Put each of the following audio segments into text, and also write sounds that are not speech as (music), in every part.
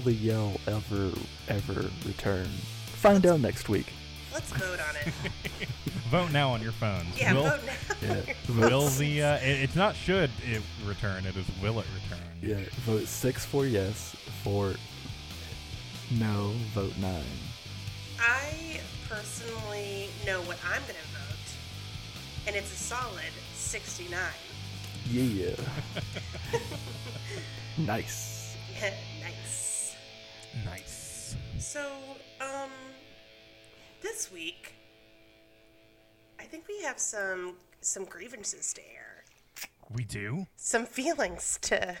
Will the yell ever, ever return? Find out next week. Let's vote on it. (laughs) Vote now on your phone. Yeah, will, vote now. Yeah. (laughs) will the uh, it, it's not should it return, it is will it return. Yeah, vote six for yes, for no, vote nine. I personally know what I'm going to vote, and it's a solid 69. Yeah. (laughs) nice. nice. Nice. So, um, this week, I think we have some some grievances to air, We do? some feelings to.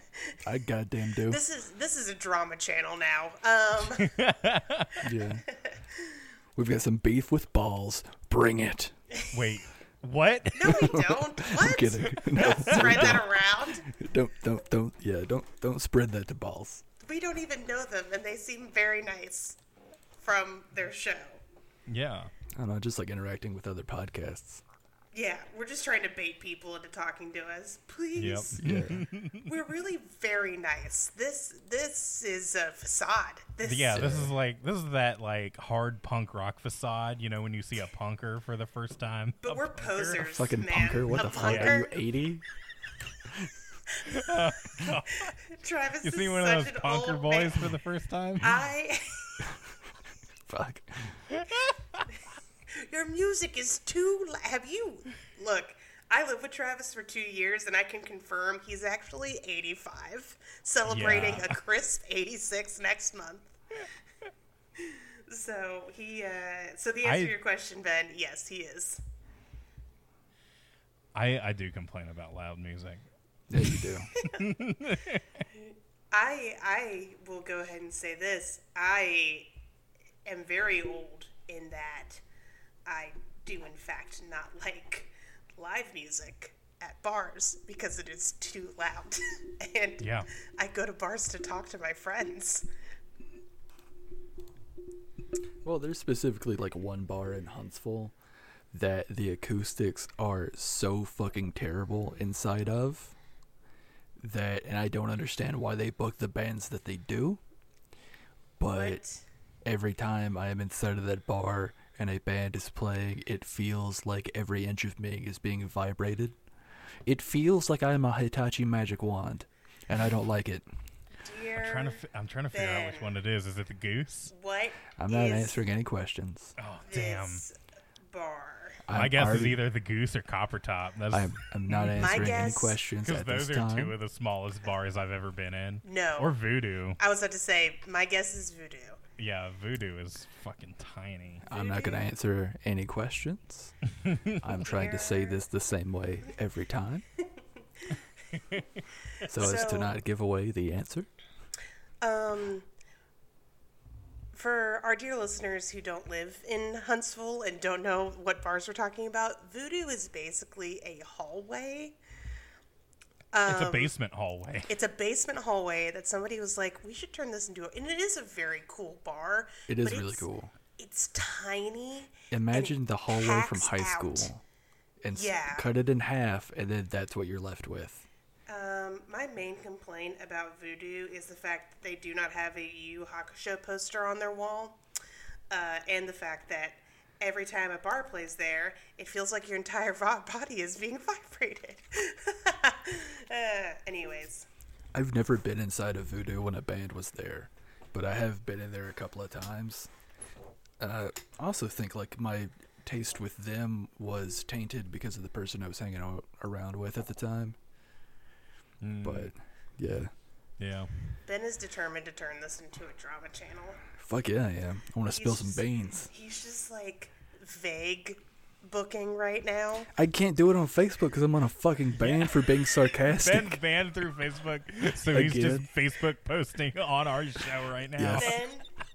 I goddamn do. This is this is a drama channel now. Um, (laughs) Yeah. We've got some beef with balls. Bring it. Wait. What? no, we don't. (laughs) I'm kidding. No, Spread that around. don't, don't, don't. Yeah, don't, don't spread that to balls. We don't even know them, and they seem very nice from their show. yeah. I don't know, just like interacting with other podcasts. Yeah, we're just trying to bait people into talking to us. Please, Yeah. (laughs) we're really very nice. This this is a facade. This, Yeah, this is like this is that like hard punk rock facade, you know, when you see a punker for the first time. but A we're punker. posers, Fucking man. punker. What a the fuck? Are you 80? (laughs) Travis You see one of those an punker boys man. for the first time? I (laughs) Fuck. (laughs) your music is too. la- Have you look? I lived with Travis for two years, and I can confirm he's actually 85, celebrating Yeah. a crisp 86 next month. So he, uh, so the answer I- to your question, Ben, yes, he is. I, I do complain about loud music. Yeah, you do. (laughs) I I will go ahead and say this. I am very old in that I do in fact not (laughs) like live music at bars because it is too loud. (laughs) and Yeah. I go to bars to talk to my friends. Well, there's specifically like one bar in Huntsville that the acoustics are so fucking terrible inside of that, and I don't understand why they book the bands that they do. But But every time I am inside of that bar and a band is playing, it feels like every inch of me is being vibrated. It feels like I am a Hitachi magic wand, and I don't like it. dear, trying to fi- I'm trying to figure out which one it is. Is it the goose? what I'm not is answering any questions. Oh damn. this bar? My I'm guess is either the goose or copper top. That's I'm, I'm not (laughs) answering any questions because at this those are time. two of the smallest bars I've ever been in. No. Or voodoo. I was about to say my guess is voodoo. Yeah, voodoo is fucking tiny. I'm not going to answer any questions. I'm trying to say (laughs) this the same way every time. (laughs) so as to not give away the answer. Um, for our dear listeners who don't live in Huntsville and don't know what bars we're talking about, Voodoo is basically a hallway. it's Um, a basement hallway. It's a basement hallway that somebody was like, we should turn this into a. And it is a very cool bar. It is really it's- cool. It's tiny. Imagine it the hallway from high out. school and s- Yeah. cut it in half, and then that's what you're left with. Um, my main complaint about Voodoo is the fact that they do not have a Yu Hakusho poster on their wall, uh, and the fact that every time a bar plays there, it feels like your entire (laughs) body is being (laughs) vibrated. (laughs) uh, anyways, I've never been inside of Voodoo when a band was there, but I have been in there a couple of times. Uh, I also think like my taste with them was tainted because of the person I was hanging around with at the time. Mm, But yeah, yeah. Ben is determined to turn this into a drama channel. fuck yeah, I am. I want to spill He's some just- beans. He's just like vague booking right now. I can't do it on Facebook because I'm on a fucking ban for being (laughs) sarcastic. Ben's banned through Facebook, so he's just Facebook posting on our show right now. Yes.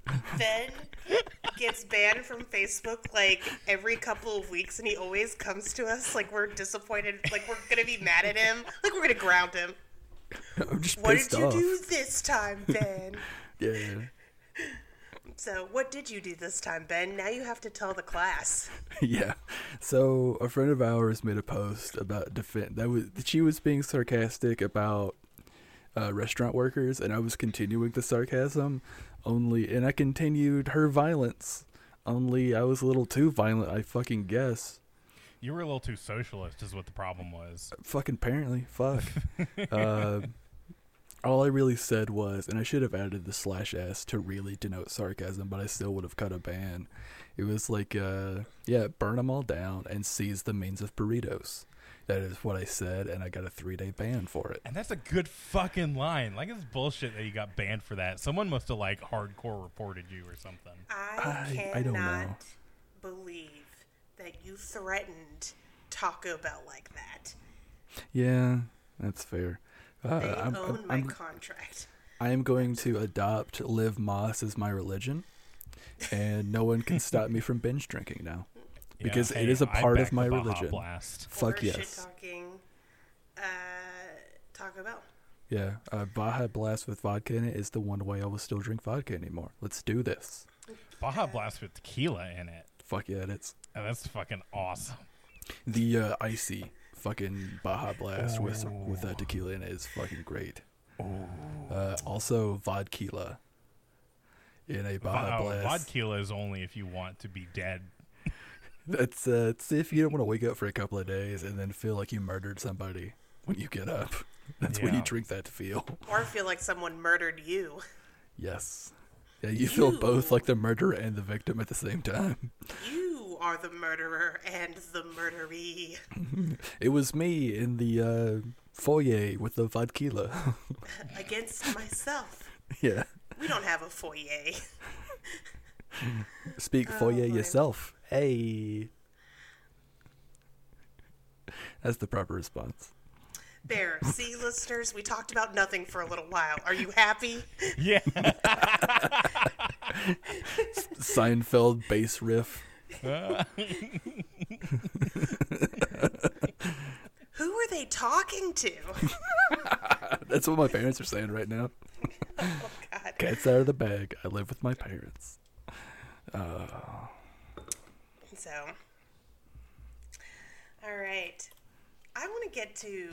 (laughs) Ben, Ben gets banned from Facebook like every couple of weeks, and he always comes to us like we're disappointed, like we're gonna be mad at him, like we're gonna ground him. (laughs) I'm just What pissed did you do this time, Ben? Yeah, so, what did you do this time, Ben? Now you have to tell the class. (laughs) yeah. So a friend of ours made a post about defend that was that she was being sarcastic about uh, restaurant workers, and I was continuing the sarcasm, only, and I continued her violence. Only I was a little too violent, I fucking guess. You were a little too socialist, is what the problem was. Fucking apparently, fuck. (laughs) uh, all I really said was, and I should have added the slash s to really denote sarcasm, but I still would have cut a ban. It was like, uh, yeah, burn them all down and seize the means of burritos. That is what I said, and I got a three day ban for it. And that's a good fucking line. Like it's bullshit that you got banned for that. Someone must have like hardcore reported you or something. I, I- cannot I don't know. believe that you threatened Taco Bell like that. Yeah, that's fair. Uh, They I'm, own I'm, my I'm, contract. I am going to adopt Live Moss as my religion, and no one can stop me from binge drinking now. (laughs) Because it hey, is a I part of my religion. Blast. Fuck or yes. shit talking uh, Taco Bell. Yeah, uh, Baja Blast with vodka in it is the one way I will still drink vodka anymore. Let's do this. Baja Blast with tequila in it. Fuck yeah, it's And that's fucking awesome. the uh, icy fucking Baja Blast with with that tequila in it is fucking great. Uh, also, vodkila in a Baja Vo- Blast. vodka is only if you want to be dead. (laughs) That's uh, it's if you don't want to wake up for a couple of days and then feel like you murdered somebody when you get up. (laughs) That's when you drink that to feel. Or feel like someone murdered you. Yes. Yeah, you feel both like the murderer and the victim at the same time. You are the murderer and the murderee. It was me in the uh, foyer with the vodkila. (laughs) Against myself. yeah. We don't have a foyer. (laughs) Speak Oh, foyer boy. yourself. Hey. That's the proper response. There, see, listeners, we talked about nothing for a little while. Are you happy? Yeah. (laughs) Seinfeld bass riff. (laughs) Who are they talking to? (laughs) That's what my parents are saying right now. God. Cat's out of the bag. I live with my parents. So, all right. I want to get to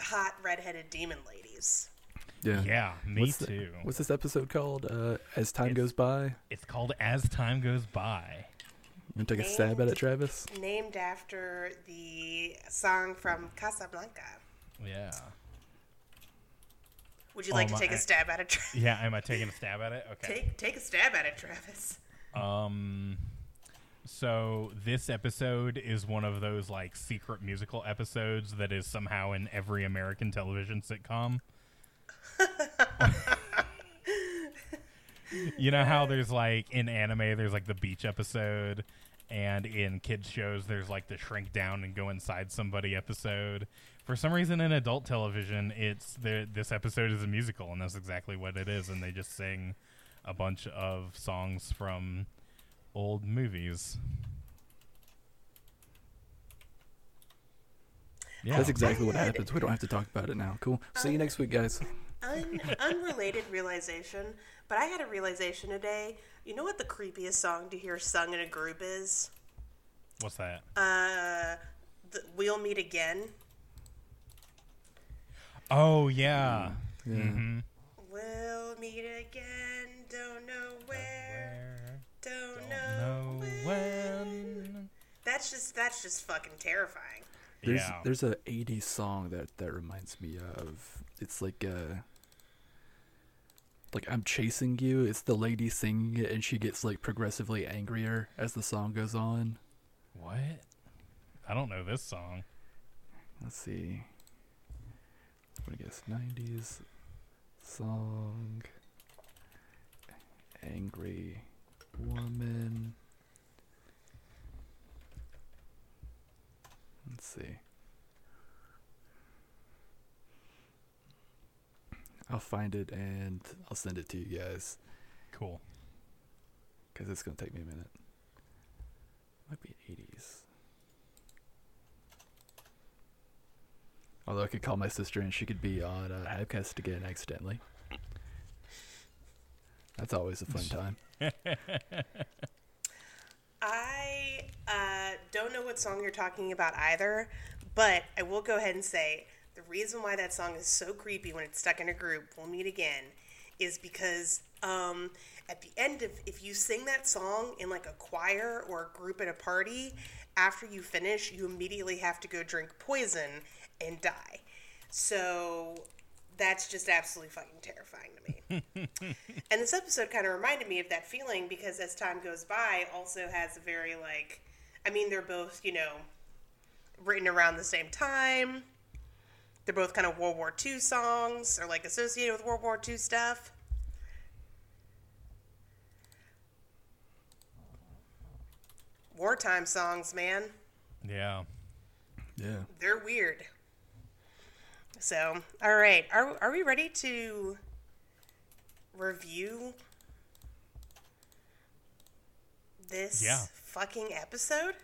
hot redheaded demon ladies. Yeah. yeah, me What's the- too. what's this episode called? Uh, As time It's- goes by. It's called As Time Goes By. You want to take a stab at it, Travis? Named after the song from Casablanca. Yeah. Would you Oh, like my- to take a stab at it? Tra- Yeah, am I taking a stab at it? (laughs) Okay. take take a stab at it, Travis. Um so this episode is one of those like secret musical episodes that is somehow in every American television sitcom. (laughs) (laughs) you know how there's like in anime there's like the beach episode and in kids shows there's like the shrink down and go inside somebody episode. For some reason in adult television it's the this episode is a musical and that's exactly what it is and they just sing a bunch of songs from old movies. Yeah. That's exactly what happens. We don't have to talk about it now. Cool. See you next week, guys. Un- (laughs) unrelated realization, but I had a realization today. You know what the creepiest song to hear sung in a group is? What's that? Uh, the, "We'll Meet Again." Oh yeah. Yeah. Mm-hmm. We'll meet again. Don't know where. Don't, know, know when. when. That's just that's just fucking terrifying. There's yeah. there's a '80s song that that reminds me of. It's like uh like I'm chasing you. It's the lady singing it, and she gets like progressively angrier as the song goes on. what? I don't know this song. Let's see. What I guess '90s song. Angry woman. Let's see. I'll find it and I'll send it to you guys Cool. because it's gonna take me a minute. Might be 80s. Although I could call my sister and she could be on uh, Habcast again accidentally. That's always a fun (laughs) time. I uh, don't know what song you're talking about either, but I will go ahead and say the reason why that song is so creepy when it's stuck in a group, we'll meet again, is because um, at the end of if you sing that song in like a choir or a group at a party, after you finish, you immediately have to go drink poison and die. So that's just absolutely fucking terrifying to me. (laughs) and this episode kind of reminded me of that feeling because as time goes by, also has a very like, I mean, they're both you know written around the same time. They're both kind of World War II songs or like associated with World War II stuff. Wartime songs, man. Yeah. Yeah. They're weird. So, all right. Are, are we ready to review this Yeah. fucking episode?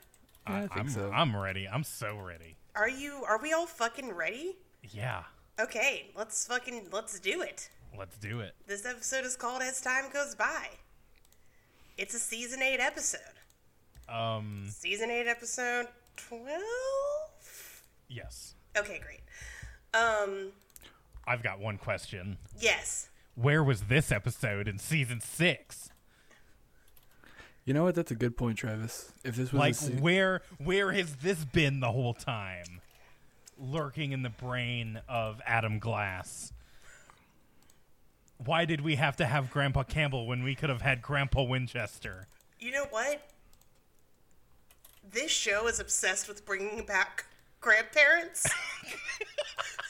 Yeah, I think am so. I'm ready. I'm so ready. Are you are we all fucking ready? Yeah. Okay, let's fucking let's do it. Let's do it. This episode is called As Time Goes By. It's a season 8 episode. Um. Season 8 episode 12? Yes. Okay, great. Um I've got one question. yes. Where was this episode in season six? You know what? That's a good point, Travis. If this was Like, se- where where has this been the whole time? Lurking in the brain of Adam Glass. Why did we have to have Grandpa Campbell when we could have had Grandpa Winchester? You know what? This show is obsessed with bringing back grandparents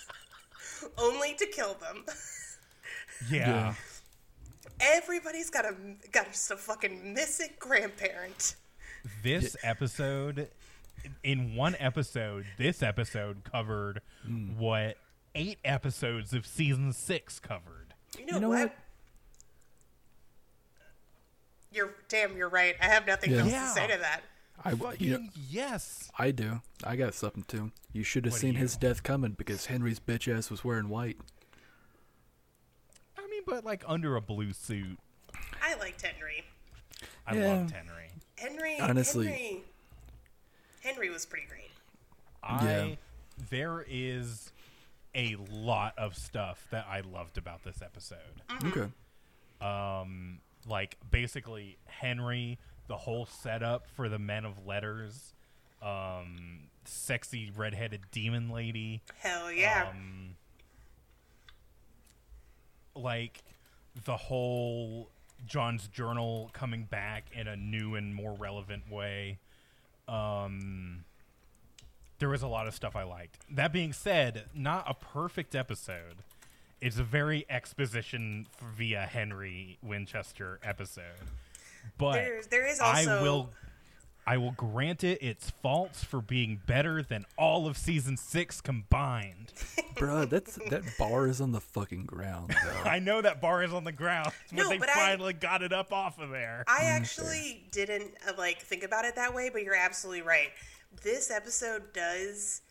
(laughs) only to kill them. Yeah. yeah, Everybody's got a got just a fucking missing grandparent. This episode, in one episode, this episode covered hmm. what eight episodes of season six covered. You know, You know what? what? You're damn. You're right. I have nothing Yeah. else Yeah. to say to that. I you know, Fucking yes. I do. I got something too. You should have What seen his death coming because Henry's bitch ass was wearing white. I mean, but like under a blue suit. I liked Henry. I Yeah. loved Henry. Henry. Honestly. Henry, Henry was pretty great. I Yeah. there is a lot of stuff that I loved about this episode. Okay. Um, like basically Henry, the whole setup for the Men of Letters, um, sexy redheaded demon lady. Hell yeah. Um, like the whole John's journal coming back in a new and more relevant way. Um, there was a lot of stuff I liked. That being said, not a perfect episode. It's a very exposition via Henry Winchester episode. But There's- there is I also- will I will grant it its faults for being better than all of season 6 combined. (laughs) Bruh, that's that bar is on the fucking ground, bro. (laughs) I know that bar is on the ground, but No, they but I- finally got it up off of there. I actually didn't uh, like think about it that way, but you're absolutely right. This episode does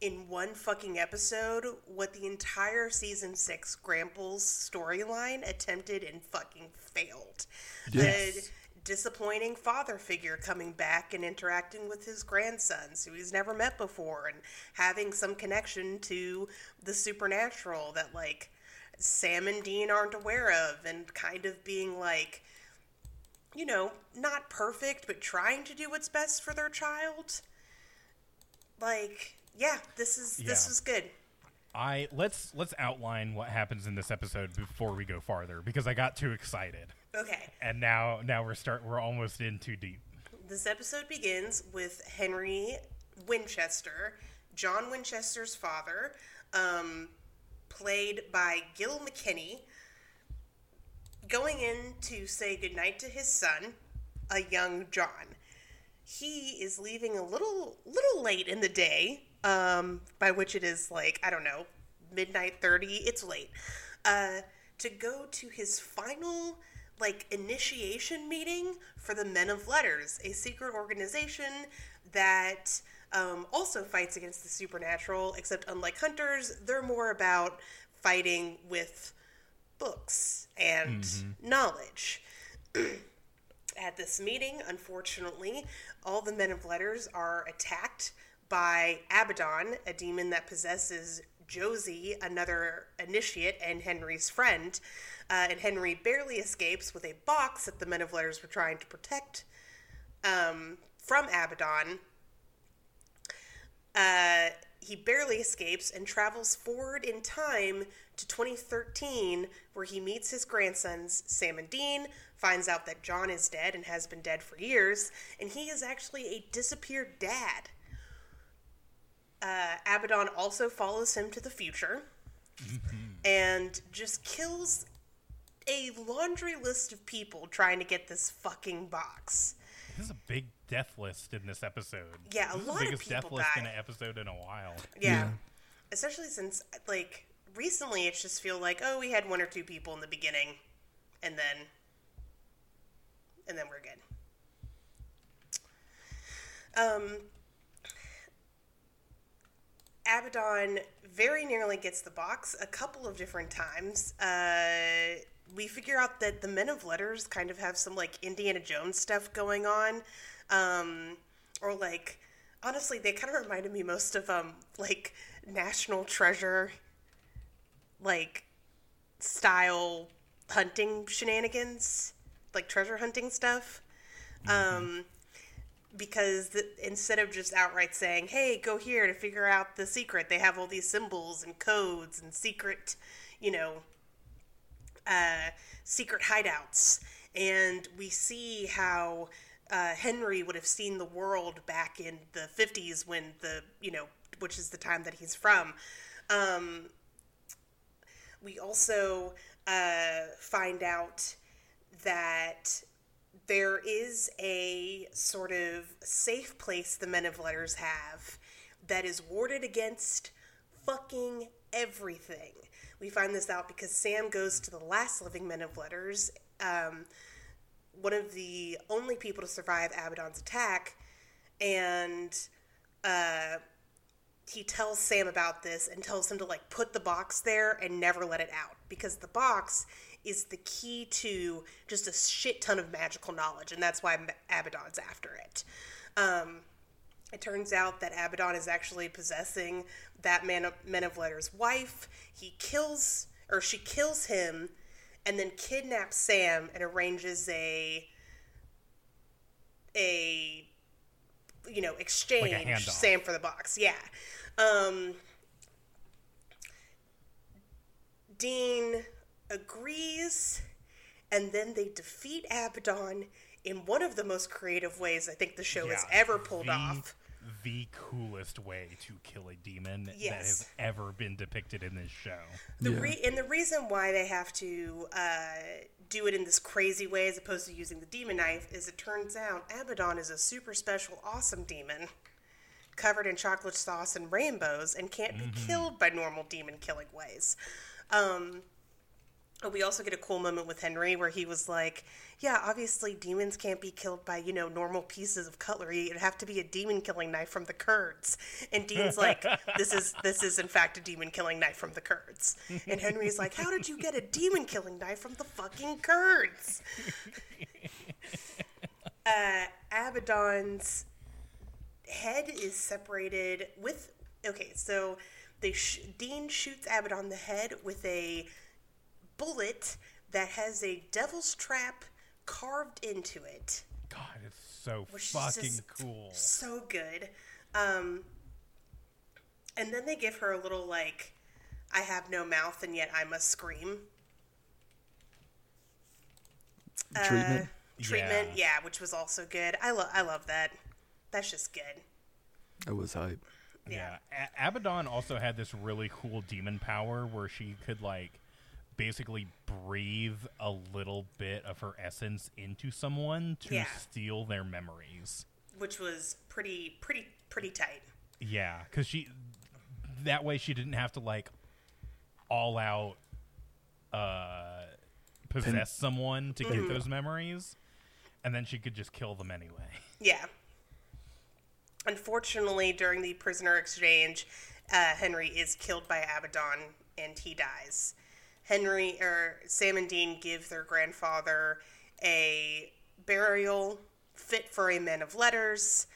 in one fucking episode what the entire season 6 Grample's storyline attempted and fucking failed. Yes. The disappointing father figure coming back and interacting with his grandsons who he's never met before and having some connection to the supernatural that like Sam and Dean aren't aware of and kind of being like you know, not perfect, but trying to do what's best for their child. Like, yeah, this is this Yeah. is good. I let's let's outline what happens in this episode before we go farther because I got too excited. Okay. And now now we're start we're almost in too deep. This episode begins with Henry Winchester, John Winchester's father, um, played by Gil McKinney, going in to say goodnight to his son, a young John. He is leaving a little little late in the day, um, by which it is like, I don't know, midnight 30. It's late. Uh, to go to his final like initiation meeting for the Men of Letters, a secret organization that um, also fights against the supernatural, except unlike hunters, they're more about fighting with books and knowledge. (clears throat) At this meeting, unfortunately, all the men of letters are attacked by Abaddon, a demon that possesses Josie, another initiate and Henry's friend. Uh, and Henry barely escapes with a box that the Men of Letters were trying to protect um, from Abaddon. Uh, he barely escapes and travels forward in time to 2013, where he meets his grandsons, Sam and Dean, finds out that John is dead and has been dead for years, and he is actually a disappeared dad. Uh, Abaddon also follows him to the future (laughs) and just kills a laundry list of people trying to get this fucking box. This is a big death list in this episode. Yeah, a This is lot the of biggest death people list in die. an episode in a while. Yeah. Yeah. Especially since, like, recently it's just feel like, oh, we had one or two people in the beginning, and then, and then we're good. Um, Abaddon very nearly gets the box a couple of different times. Uh, we figure out that the Men of Letters kind of have some like Indiana Jones stuff going on, um, or like honestly, they kind of reminded me most of um like National Treasure, like style hunting shenanigans, like treasure hunting stuff. Um, because the, instead of just outright saying, "Hey, go here to figure out the secret," they have all these symbols and codes and secret, you know, uh, secret hideouts, and we see how uh, Henry would have seen the world back in the '50s when the you know, which is the time that he's from. Um, we also uh, find out that there is a sort of safe place the men of letters have that is warded against fucking everything. We find this out because Sam goes to the last living men of letters, um, one of the only people to survive Abaddon's attack, and uh, he tells Sam about this and tells him to like put the box there and never let it out because the box is the key to just a shit ton of magical knowledge, and that's why Abaddon's after it. Um, it turns out that Abaddon is actually possessing that man of, Men of Letters' wife. He kills, or she kills him, and then kidnaps Sam and arranges a a you know exchange handoff. Sam for the box. Yeah. Um, Dean agrees, and then they defeat Abaddon in one of the most creative ways I think the show has ever pulled the- off. The coolest way to kill a demon that has ever been depicted in this show. The Yeah. re- and the reason why they have to uh, do it in this crazy way as opposed to using the demon knife is it turns out Abaddon is a super special, awesome demon covered in chocolate sauce and rainbows and can't be killed by normal demon killing ways. Um, we also get a cool moment with Henry where he was like, "Yeah, obviously demons can't be killed by you know normal pieces of cutlery. It'd have to be a demon killing knife from the Kurds." And Dean's like, (laughs) "This is this is in fact a demon killing knife from the Kurds." And Henry's like, "How did you get a demon killing knife from the fucking Kurds?" (laughs) uh, Abaddon's head is separated with okay so they sh- dean shoots abaddon the head with a bullet that has a devil's trap carved into it God, it's so which is fucking just cool. so good um and then they give her a little like i have no mouth and yet i must scream Treatment. treatment Yeah. yeah, which was also good i love i love that that's just good That was hype. Yeah. A- Abaddon also had this really cool demon power where she could like basically breathe a little bit of her essence into someone to Yeah. steal their memories. which was pretty pretty pretty tight Yeah, cuz she that way she didn't have to like all out uh possess someone to Mm-hmm. get those memories and then she could just kill them anyway. (laughs) Yeah. Unfortunately, during the prisoner exchange, uh, Henry is killed by Abaddon and he dies. Henry or Sam and Dean give their grandfather a burial fit for a man of letters.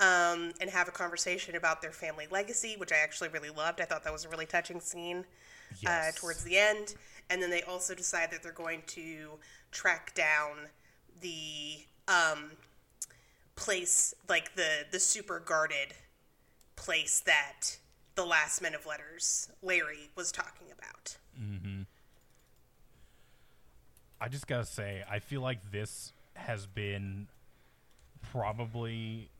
um, and have a conversation about their family legacy, which I actually really loved. I thought that was a really touching scene uh, towards the end. And then they also decide that they're going to track down the um, place, like the the super guarded place that the last men of letters, Larry, was talking about. I just gotta say, I feel like this has been probably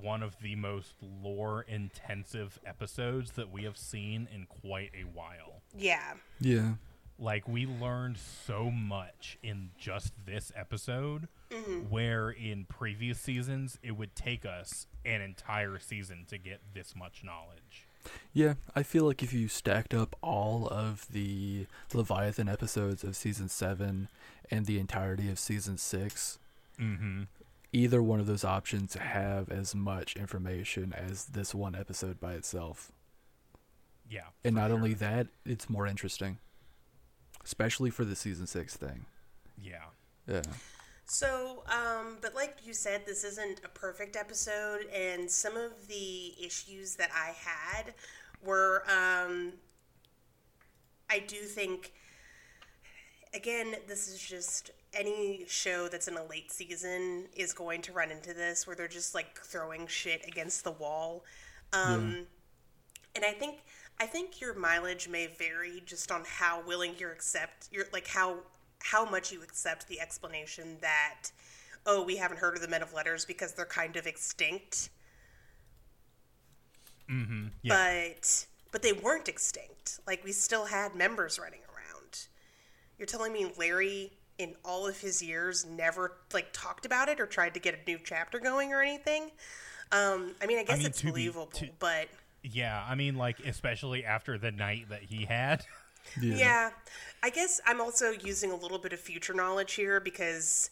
one of the most lore intensive episodes that we have seen in quite a while. Yeah. Yeah. Like we learned so much in just this episode mm-hmm. where in previous seasons it would take us an entire season to get this much knowledge. Yeah, I feel like if you stacked up all of the Leviathan episodes of season 7 and the entirety of season 6, Mhm. either one of those options have as much information as this one episode by itself. Yeah. And not sure. only that, it's more interesting. Especially for the season 6 thing. Yeah. Yeah. So, um, but like you said, this isn't a perfect episode, and some of the issues that I had were, um, I do think, again, this is just any show that's in a late season is going to run into this where they're just like throwing shit against the wall. Um, and I think I think your mileage may vary just on how willing you accept your like how how much you accept the explanation that oh we haven't heard of the men of letters because they're kind of extinct Yeah. but but they weren't extinct like we still had members running around you're telling me larry in all of his years never like talked about it or tried to get a new chapter going or anything um i mean i guess mean, it's to be- believable to- but Yeah, I mean, like especially after the night that he had. Yeah. I guess I'm also using a little bit of future knowledge here because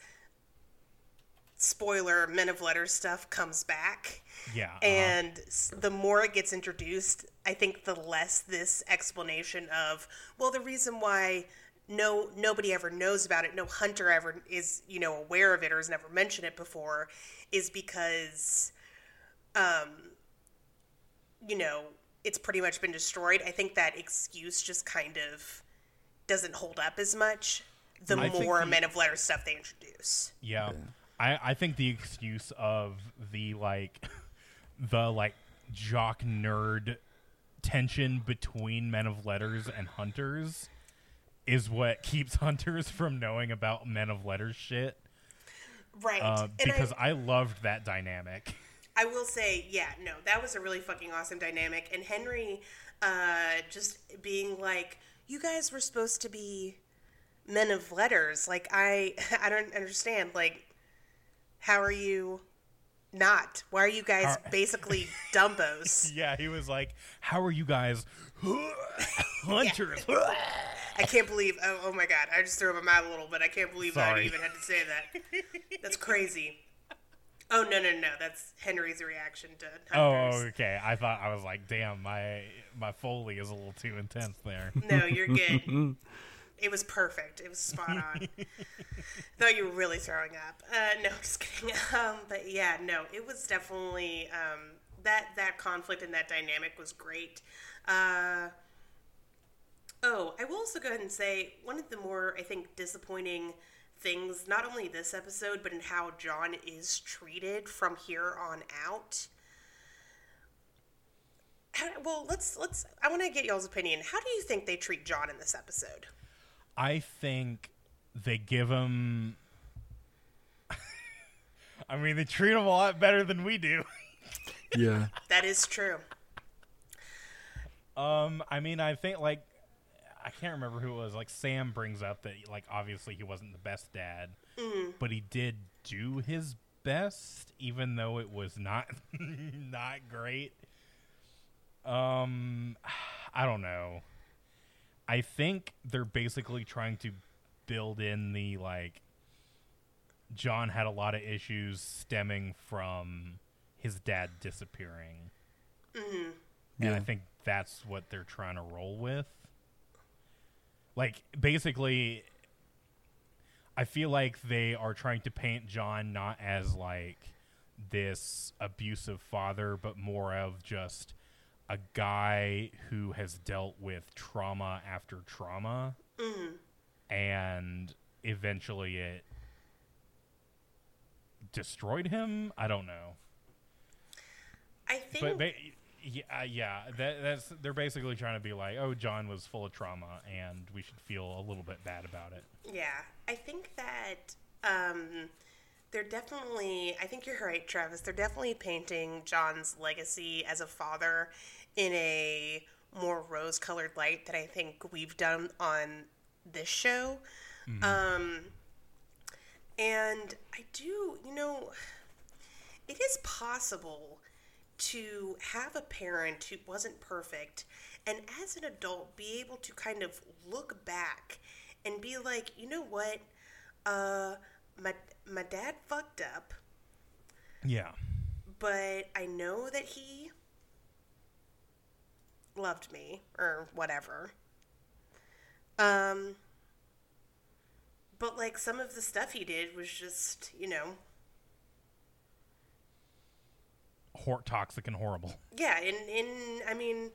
spoiler Men of Letters stuff comes back. Yeah, uh-huh. And the more it gets introduced, I think the less this explanation of, well, the reason why no nobody ever knows about it, no hunter ever is, you know, aware of it or has never mentioned it before is because um you know, it's pretty much been destroyed. I think that excuse just kind of doesn't hold up as much the I more the- Men of Letters stuff they introduce. Yeah. I, I think the excuse of the like (laughs) the like jock nerd tension between men of letters and hunters is what keeps (laughs) hunters from knowing about men of letters shit. Right. Uh, because I, I, loved that dynamic. (laughs) I will say, yeah, no, that was a really fucking awesome dynamic. And Henry uh, just being like, you guys were supposed to be men of letters. Like, I, (laughs) I don't understand. Like, how are you not? Why are you guys Are- (laughs) basically dumbos? (laughs) Yeah, he was like, "How are you guys, hunters?" I can't believe. Oh, oh my god! I just threw up my mouth a little bit. I can't believe I even had to say that. That's crazy. Oh no no no! That's Henry's reaction to Oh, okay. I thought I was like, "Damn, my my foley is a little too intense there." (laughs) No, you're good. (laughs) it was perfect. It was spot on. (laughs) Thought you were really throwing up. Uh, no, just kidding. Um, but yeah, no, it was definitely um, that that conflict and that dynamic was great. Uh, oh, I will also go ahead and say one of the more I think disappointing things, not only this episode, but in how John is treated from here on out. How, well, let's let's. I want to get y'all's opinion. How do you think they treat John in this episode? I think they give him. (laughs) I mean, they treat him a lot better than we do. (laughs) Yeah. That is true. Um, I mean, I think like I can't remember who it was. Like Sam brings up that like obviously he wasn't the best dad, but he did do his best, even though it was not (laughs) not great. Um, I don't know. I think they're basically trying to build in the like John had a lot of issues stemming from his dad disappearing. And I think that's what they're trying to roll with. Like basically I feel like they are trying to paint John not as like this abusive father, but more of just a guy who has dealt with trauma after trauma, mm-hmm. and eventually it destroyed him. I don't know, I think but yeah, uh, yeah, that, that's they're basically trying to be like, oh, John was full of trauma, and we should feel a little bit bad about it. Yeah, I think that um, they're definitely. I think you're right, Travis. They're definitely painting John's legacy as a father in a more rose-colored light that I think we've done on this show. Um, and I do, you know, it is possible to have a parent who wasn't perfect and as an adult be able to kind of look back and be like, you know what? Uh my my dad fucked up, Yeah, but I know that he loved me or whatever. Um but like some of the stuff he did was just, you know, Hor- toxic and horrible. yeah in in i mean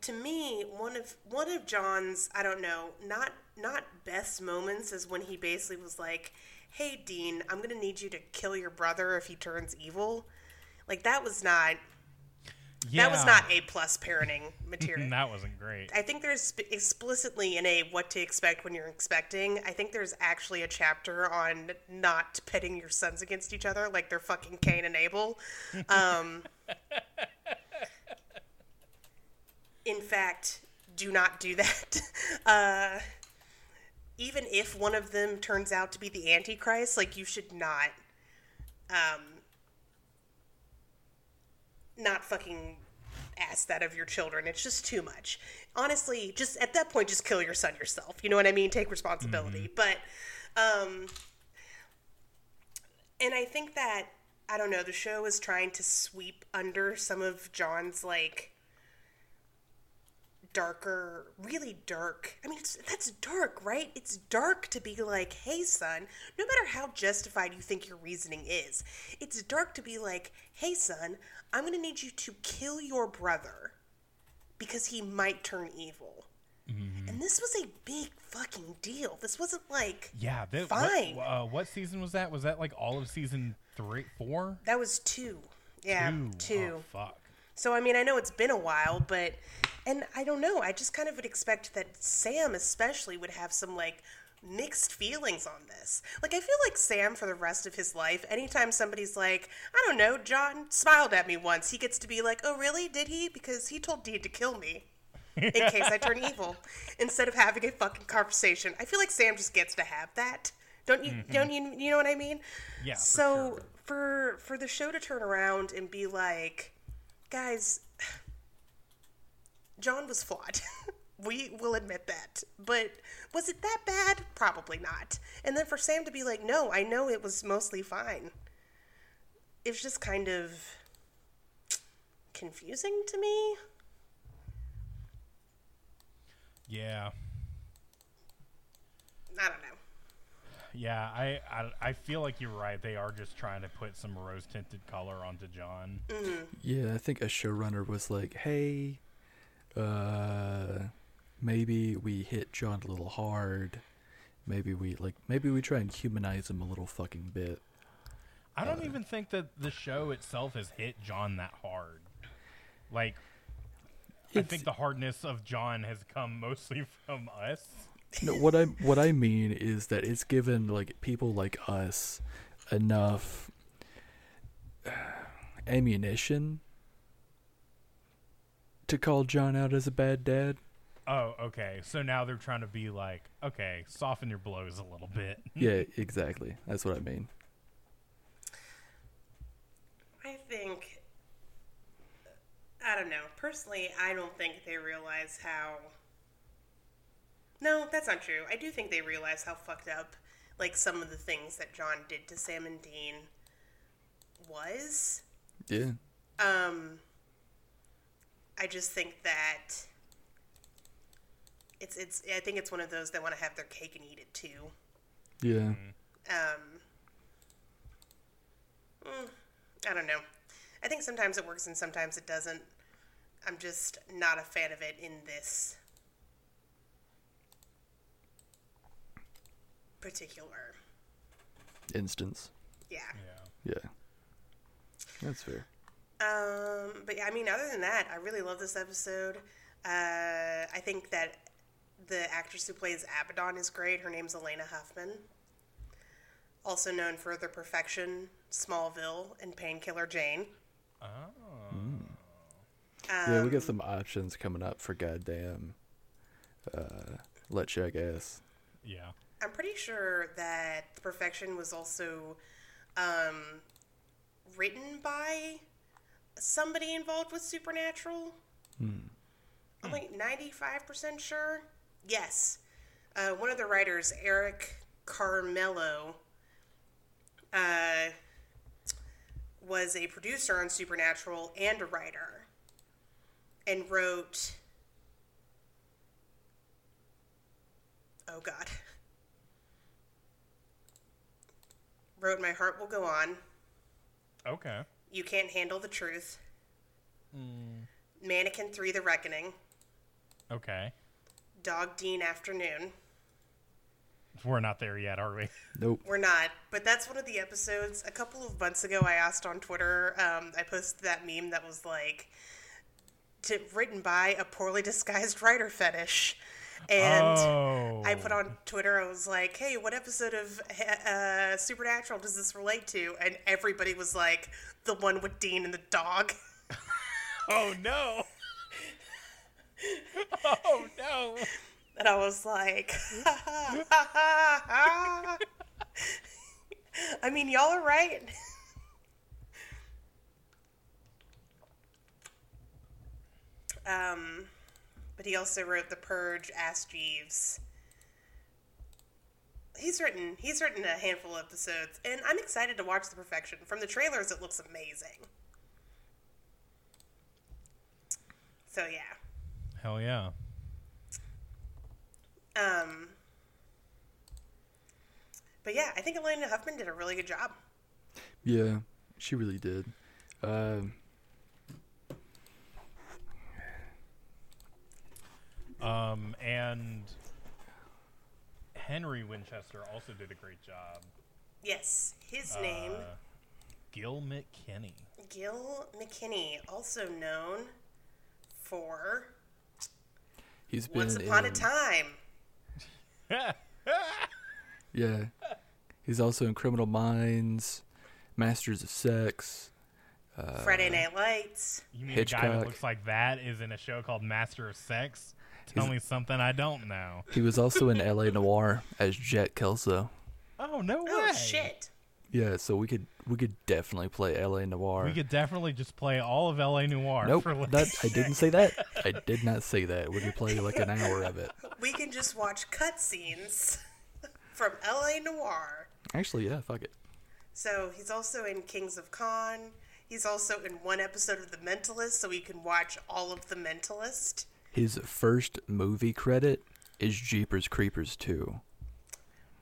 to me one of one of john's i don't know not not best moments is when he basically was like hey dean i'm gonna need you to kill your brother if he turns evil like that was not Yeah, that was not a plus parenting (laughs) material that wasn't great. I think there's explicitly in a what to expect when you're expecting. I think there's actually a chapter on not pitting your sons against each other like they're fucking Cain and Abel. Um, (laughs) in fact, do not do that. (laughs) Uh, even if one of them turns out to be the Antichrist, like you should not, um, not fucking ask that of your children. It's just too much. Honestly, just at that point, just kill your son yourself. You know what I mean? Take responsibility. But, um, and I think that I don't know. The show is trying to sweep under some of John's like darker, really dark. I mean, it's, that's dark, right? It's dark to be like, hey, son, no matter how justified you think your reasoning is, it's dark to be like, hey, son, I'm going to need you to kill your brother because he might turn evil. And this was a big fucking deal. This wasn't like, Yeah, that, Fine. What, uh, what season was that? Was that like all of season three, four? that was two. Yeah, Two. two. Oh, fuck. So I mean, I know it's been a while, but and I don't know. I just kind of would expect that Sam, especially, would have some like mixed feelings on this. Like I feel like Sam, for the rest of his life, anytime somebody's like, I don't know, John smiled at me once, he gets to be like, Oh, really? Did he? Because he told Dean to kill me. (laughs) In case I turn evil, instead of having a fucking conversation, I feel like Sam just gets to have that. Don't you? Mm-hmm. Don't you? You know what I mean? Yeah. for so sure. for for the show to turn around and be like guys john was flawed. (laughs) We will admit that. But was it that bad? Probably not. And then for sam to be like no i know it was mostly fine it was just kind of confusing to me. Yeah. i don't know Yeah, I, I I feel like you're right. They are just trying to put some rose tinted color onto John. Yeah, I think a showrunner was like, "Hey, uh, maybe we hit John a little hard. Maybe we like, maybe we try and humanize him a little fucking bit." I Uh, don't even think that the show itself has hit John that hard. Like, I think the hardness of John has come mostly (laughs) from us. No, what I what I mean is that it's given like people like us enough uh, ammunition to call John out as a bad dad. Oh, okay. So now they're trying to be like, okay, soften your blows a little bit. (laughs) Yeah, exactly. That's what I mean. i think i don't know personally i don't think they realize how no that's not true i do think they realize how fucked up like some of the things that john did to sam and dean was Yeah. um i just think that it's it's i think it's one of those that want to have their cake and eat it too Yeah. um mm, I don't know. I think sometimes it works and sometimes it doesn't. I'm just not a fan of it in this particular. Instance. Yeah. Yeah. Yeah. That's fair. Um, but yeah, I mean, other than that, I really love this episode. Uh, I think that the actress who plays Abaddon is great. Her name's Alaina Huffman. Also known for The Perfection, Smallville, and Painkiller Jane. Oh. yeah, we got some options coming up for goddamn uh let check ass. Yeah. I'm pretty sure that The Perfection was also um, written by somebody involved with Supernatural. I'm like 95% sure. Yes. Uh, one of the writers, Eric Charmelo, uh, was a producer on Supernatural and a writer, and wrote. Oh God. Wrote My Heart Will Go On. Okay. You Can't Handle the Truth. Mannequin 3 The Reckoning. Okay. Dog Dean Afternoon. We're not there yet, are we? Nope. We're not, but that's one of the episodes. A couple of months ago, I asked on Twitter, um, I posted that meme that was like, to, written by a poorly disguised writer fetish. And oh. I put on Twitter, I was like, hey, what episode of uh, Supernatural does this relate to? And everybody was like, the one with Dean and the dog. (laughs) Oh no. (laughs) oh no. And I was like, (laughs) I mean, y'all are right. um, but he also wrote The Purge, Ask Jeeves. He's written he's written a handful of episodes, and I'm excited to watch The Perfection. From the trailers, it looks amazing. So yeah. Hell yeah. Um, but yeah, I think Alaina Huffman did a really good job. Yeah, she really did. Um Um, and Henry Winchester also did a great job. Yes, his name, Uh, Gil McKinney. Gil McKinney, also known for he's been Once Upon a Time. (laughs) Yeah. He's also in Criminal Minds, Masters of Sex. Friday Night Lights. You mean a guy that looks like that is in a show called Master of Sex? Tell He's- me something I don't know. (laughs) He was also in LA Noire as Jet Kelso. Oh no oh, way! Oh shit! Yeah, so we could we could definitely play LA Noire. We could definitely just play all of L.A. Noire. Nope, for like, that, I didn't say that. (laughs) I did not say that. We could play like an hour of it. (laughs) We can just watch cutscenes from L.A. Noire. Actually, yeah, fuck it. So he's also in Kings of Con. He's also in one episode of The Mentalist, so we can watch all of The Mentalist. His first movie credit is Jeepers Creepers 2.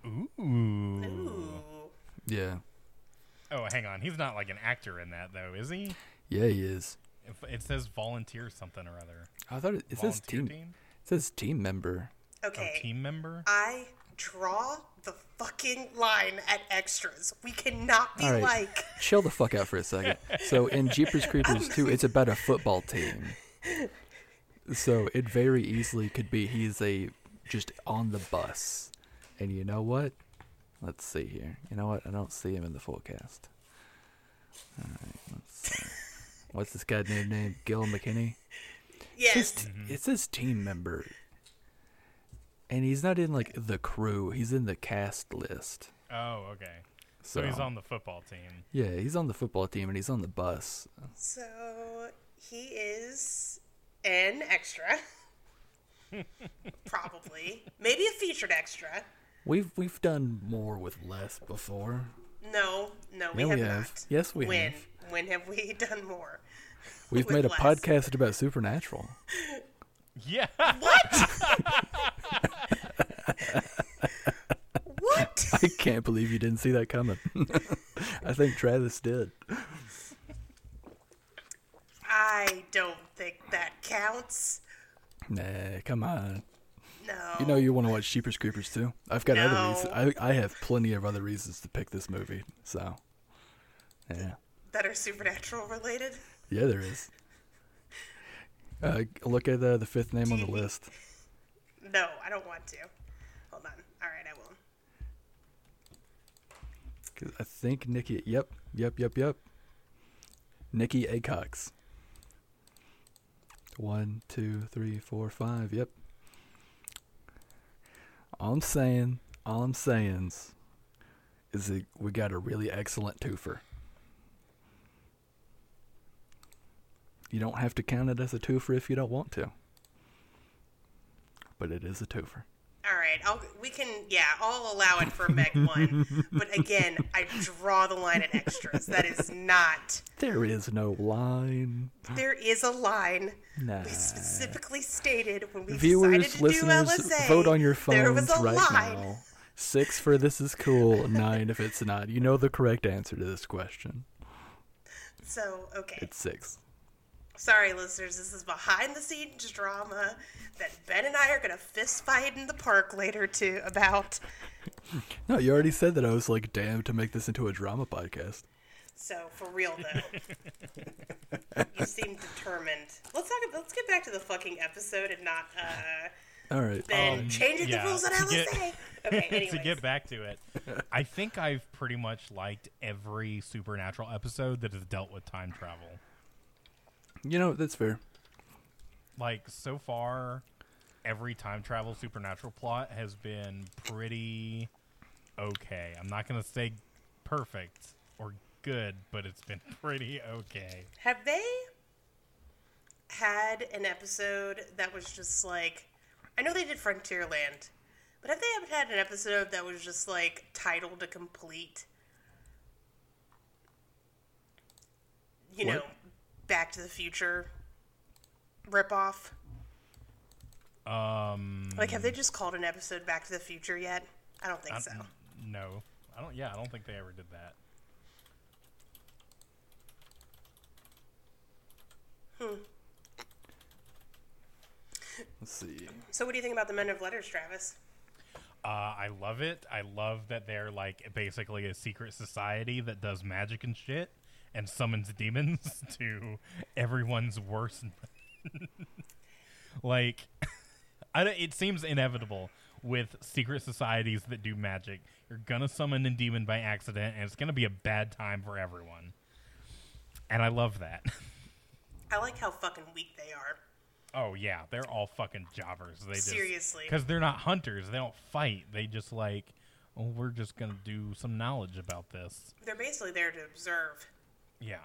Ooh. Ooh. Yeah. Oh, hang on. He's not like an actor in that though, is he? Yeah, he is. It says volunteer something or other. I thought it, it says team, team? It says team member. Oh, Okay. team member. I draw the fucking line at extras. We cannot be All right. like, Chill the fuck out for a second. So in Jeepers (laughs) Creepers 2, it's about a football team. (laughs) So it very easily could be he's a just on the bus. And you know what? Let's see here. You know what? I don't see him in the forecast. All right, let's see. (laughs) What's this guy's name? Name Gil McKinney. It says, yes, t- mm-hmm. it says team member, and he's not in like the crew. He's in the cast list. Oh, okay. So, So he's on the football team. Yeah, he's on the football team and he's on the bus. so he is an extra. Probably. Maybe a featured extra. We've we've done more with less before. No, no, we Yeah, have we have. not. Yes, we when? have. When have we (laughs) done more? We've With made a less. podcast about Supernatural. Yeah. What? (laughs) what? I can't believe you didn't see that coming. (laughs) I think Travis did. I don't think that counts. Nah, come on. No. You know you want to watch Sheepers Creepers too. I've got other reasons. I I have plenty of other reasons to pick this movie. So, yeah, that are supernatural related. yeah, there is. Uh, look at the the fifth name on the list. No, I don't want to. Hold on. All right, I will. 'Cause I think Nicki. Yep, yep, yep, yep. Nicki Aycox. One, two, three, four, five. Yep. All I'm saying, all I'm saying's, is that we got a really excellent twofer. You don't have to count it as a twofer if you don't want to. But it is a twofer. All right, I'll, we can, yeah, I'll allow it for Meg (laughs) 1. but again, I draw the line at extras. That is not. There is no line. There is a line. Nah. We specifically stated when we decided Viewers, to listeners, do LSA. vote on your There was phones a right line. now. Six for this is cool, nine if it's not. You know the correct answer to this question. So, okay. It's six. Sorry, listeners, this is behind the scenes drama that Ben and I are going to fist fight in the park later, too, about. No, you already said that I was like, damn, to make this into a drama podcast. So, for real, though. you seem determined. Let's talk. Let's get back to the fucking episode and not uh, All right. Ben Um, changing yeah, the rules at to get- LSA. okay, (laughs) anyways. to get back to it, I think I've pretty much liked every supernatural episode that has dealt with time travel. You know, that's fair. Like so far, every time travel supernatural plot has been pretty okay. I'm not gonna say perfect or good, but it's been (laughs) pretty okay. Have they had an episode that was just like I know they did Frontierland, but have they ever had an episode that was just like titled a complete you What? know, Back to the Future ripoff? Um, Like have they just called an episode Back to the Future yet? I don't think I- so. no, I don't. Yeah, I don't think they ever did that. Hmm. Let's see. So what do you think about the Men of Letters, Travis? Uh, I love it. I love that they're like basically a secret society that does magic and shit and summons demons (laughs) to everyone's worst. (laughs) like, (laughs) I don't, it seems inevitable with secret societies that do magic. You're gonna summon a demon by accident, and it's gonna be a bad time for everyone. And I love that. I like how fucking weak they are. Oh yeah, they're all fucking jobbers. They just Seriously. because they're not hunters. They don't fight. They just like, oh, we're just gonna do some knowledge about this. They're basically there to observe. Yeah,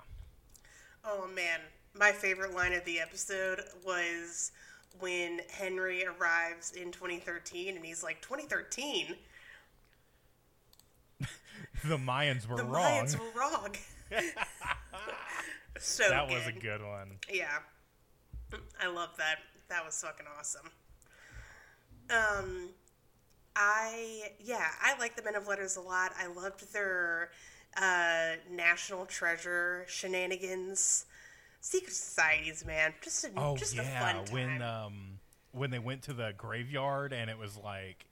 Oh man, my favorite line of the episode was when Henry arrives in 2013 and he's like, 2013? (laughs) the Mayans were wrong. The wrong. Mayans were wrong. (laughs) so that was a good one. Yeah. I love that. That was fucking awesome. Um, I, yeah, I like the Men of Letters a lot. I loved their uh, National Treasure shenanigans. Secret societies, man. Just a, Oh just a fun time. when um when they went to the graveyard and it was like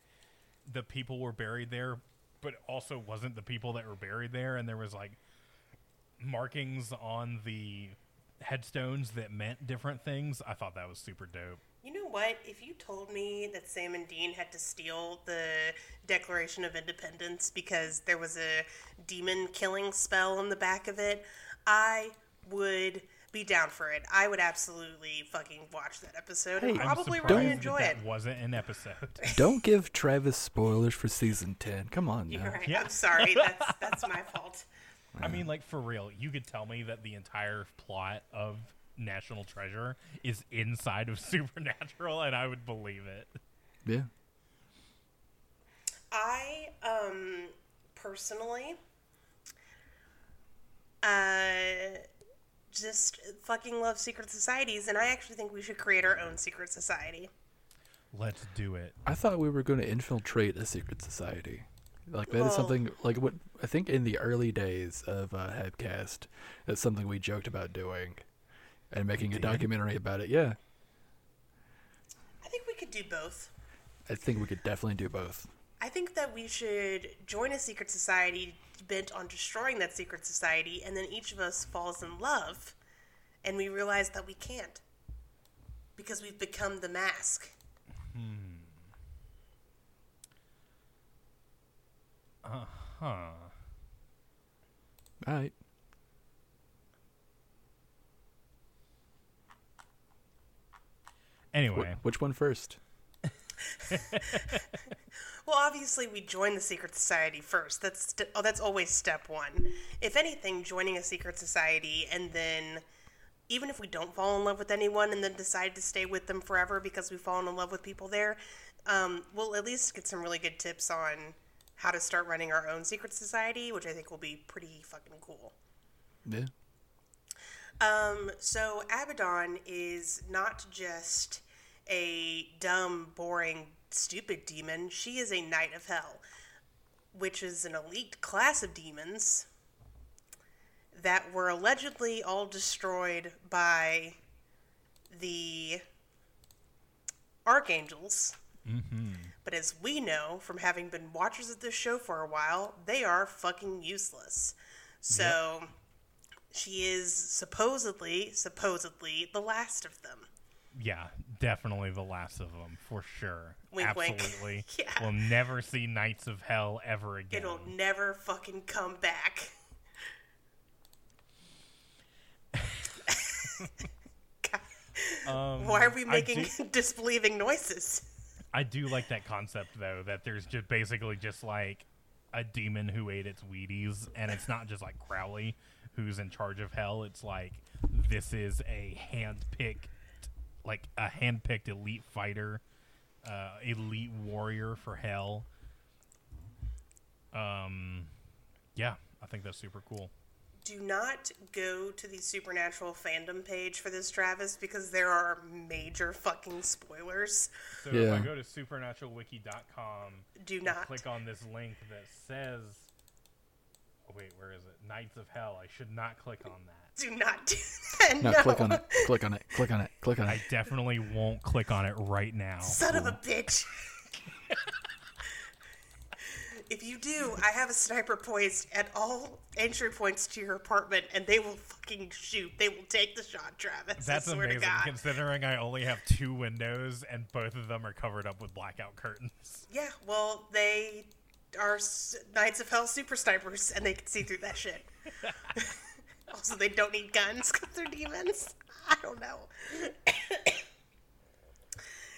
the people were buried there, but also wasn't the people that were buried there, and there was like markings on the headstones that meant different things. I thought that was super dope. You know what? If you told me that Sam and Dean had to steal the Declaration of Independence because there was a demon killing spell on the back of it, I would be down for it. I would absolutely fucking watch that episode and Hey, I'm probably really that enjoy that it. wasn't an episode. (laughs) Don't give Travis spoilers for season 10. Come on now. You're right. Yeah. I'm sorry. (laughs) That's that's my fault. I mean, like for real, you could tell me that the entire plot of National Treasure is inside of (laughs) Supernatural, and I would believe it. Yeah. I um personally uh just fucking love secret societies and I actually think we should create our own secret society. Let's do it. I thought we were going to infiltrate a secret society. Like that is Well- something like what I think in the early days of uh, Hebcast, that's something we joked about doing. And making a documentary about it. Yeah, I think we could do both. I think we could definitely do both. I think that we should join a secret society bent on destroying that secret society, and then each of us falls in love, and we realize that we can't because we've become the mask. Hmm. Huh. All right. Wh- Anyway, which one first? (laughs) Well, obviously, we join the secret society first. That's st- oh, that's always step one. If anything, joining a secret society and then, even if we don't fall in love with anyone and then decide to stay with them forever because we've fallen in love with people there, um, we'll at least get some really good tips on how to start running our own secret society, which I think will be pretty fucking cool. Yeah. Um, so Abaddon is not just a dumb, boring, stupid demon. She is a knight of hell, which is an elite class of demons that were allegedly all destroyed by the archangels. But as we know from having been watchers of this show for a while, they are fucking useless. So she is supposedly, supposedly the last of them. yeah, definitely the last of them for sure. Wink, wink. Absolutely. (laughs) Yeah. We'll never see Knights of Hell ever again. It'll never fucking come back. (laughs) Um, Why are we making do- (laughs) disbelieving noises? I do like that concept though that there's just basically just like a demon who ate its Wheaties, and it's not just like Crowley who's in charge of hell. It's like this is a hand-picked, like a hand-picked elite fighter, uh, elite warrior for hell. Um, yeah, I think that's super cool. Do not go to the supernatural fandom page for this, Travis, because there are major fucking spoilers. So if Yeah. I go to supernaturalwiki.com, Do and not. click on this link that says, wait, where is it? Knights of Hell. I should not click on that. (laughs) Do not do that. No, No, click on it. Click on it. Click on it. Click on it. I definitely won't click on it right now. Son of a bitch. (laughs) if you do, I have a sniper poised at all entry points to your apartment, and they will fucking shoot. They will take the shot, Travis. That's I swear amazing, to God. considering I only have two windows and both of them are covered up with blackout curtains. Yeah, well, they are Knights of Hell super snipers, and they can see through that shit. (laughs) also, they don't need guns because they're demons. I don't know. (coughs)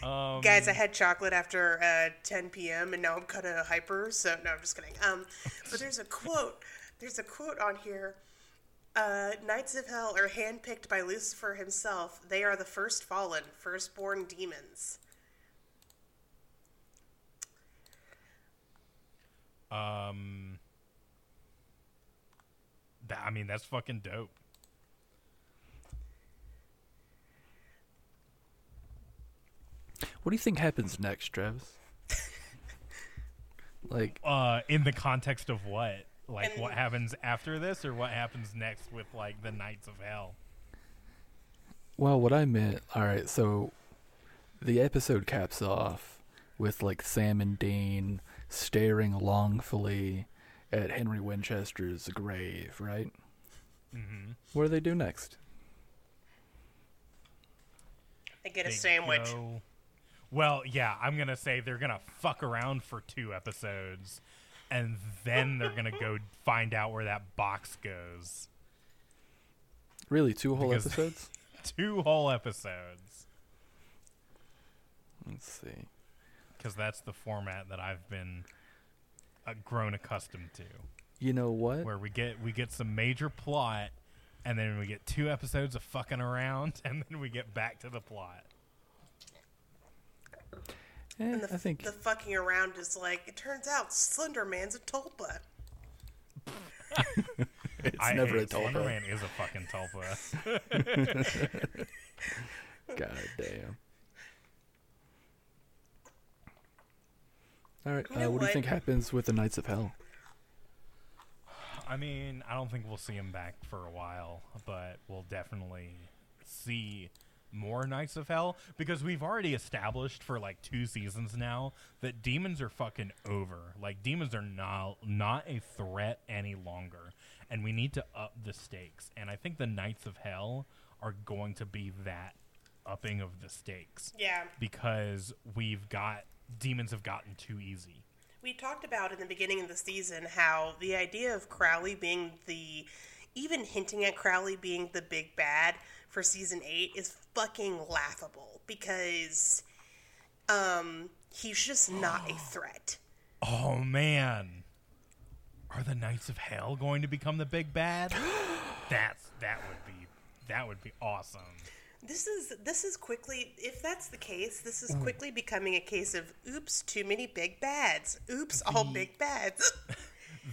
Um, Guys, I had chocolate after uh, 10 p.m. and now I'm kind of hyper. So no, I'm just kidding. Um, but there's a quote. There's a quote on here. Uh, Knights of Hell are handpicked by Lucifer himself. They are the first fallen, firstborn demons. Um, that, I mean, that's fucking dope. What do you think happens next, Travis? (laughs) like, Uh, in the context of what? Like, what happens after this, or what happens next with like the Knights of Hell? well, what I meant. All right, so the episode caps off with like Sam and Dean staring longfully at Henry Winchester's grave, right? Mm-hmm. What do they do next? They get a They sandwich. go- Well, yeah, I'm gonna say they're gonna fuck around for two episodes, and then they're gonna go (laughs) find out where that box goes. Really, two whole Because- episodes? (laughs) Two whole episodes, Let's see. Because that's the format that I've been uh, grown accustomed to, You know what? where we get we get some major plot, and then we get two episodes of fucking around, (laughs) and then we get back to the plot. Eh, And the, I think the fucking around is like, it turns out Slender Man's a tulpa. (laughs) it's I, never hey, a tulpa. Slenderman is a fucking tulpa. (laughs) God damn. All right. You know uh, what do you think happens with the Knights of Hell? I mean, I don't think we'll see him back for a while, but we'll definitely see more Knights of Hell because we've already established for like two seasons now that demons are fucking over. Like demons are not not a threat any longer, and we need to up the stakes. And I think the Knights of Hell are going to be that upping of the stakes Yeah. because we've got demons have gotten too easy. We talked about in the beginning of the season how the idea of Crowley being the, even hinting at Crowley being the big bad for season eight is fucking laughable because, um, he's just not a (gasps) threat. Oh man. Are the Knights of Hell going to become the big bad? (gasps) That's that would be that would be awesome. This is this is quickly if that's the case, this is quickly becoming a case of oops, too many big bads. Oops, all big bads. (laughs)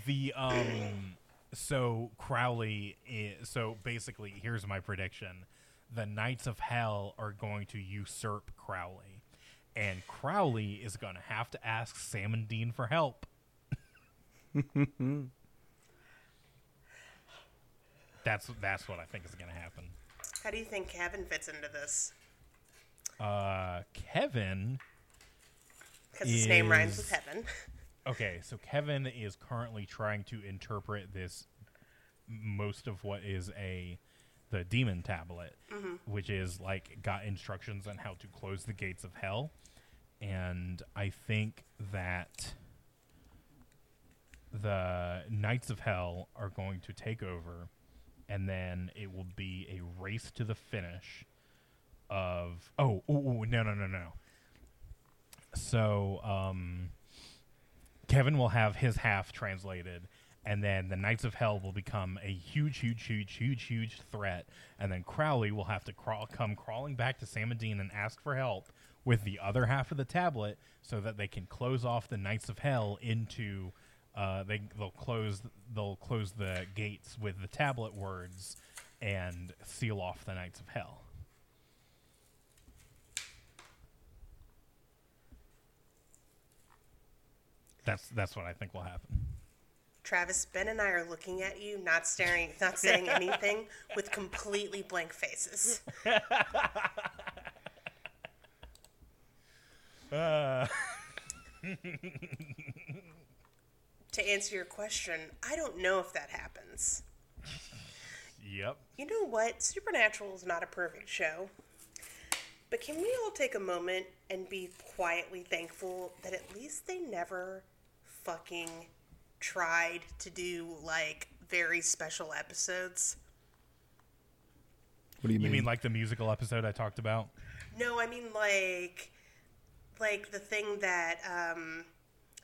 The um so Crowley is, so basically here's my prediction. The Knights of Hell are going to usurp Crowley. And Crowley is going to have to ask Sam and Dean for help. (laughs) (laughs) that's that's what I think is going to happen. How do you think Kevin fits into this? Uh Kevin Because his name rhymes with heaven. (laughs) Okay, so Kevin is currently trying to interpret this most of what is a the demon tablet, which is like got instructions on how to close the gates of hell. And I think that the Knights of Hell are going to take over and then it will be a race to the finish of oh, ooh, no no no no. So um Kevin will have his half translated, and then the Knights of Hell will become a huge, huge, huge, huge, huge threat, and then Crowley will have to crawl, come crawling back to Sam and Dean and ask for help with the other half of the tablet, so that they can close off the Knights of Hell into. Uh, they they'll close they'll close the gates with the tablet words and seal off the Knights of Hell. That's that's what I think will happen. Travis, Ben and I are looking at you, not staring, not saying (laughs) anything, with completely blank faces. (laughs) (laughs) to answer your question, I don't know if that happens. Yep. You know what? Supernatural is not a perfect show. But can we all take a moment and be quietly thankful that at least they never fucking tried to do like very special episodes? What do you mean? You mean? mean like the musical episode I talked about? No, I mean like like the thing that um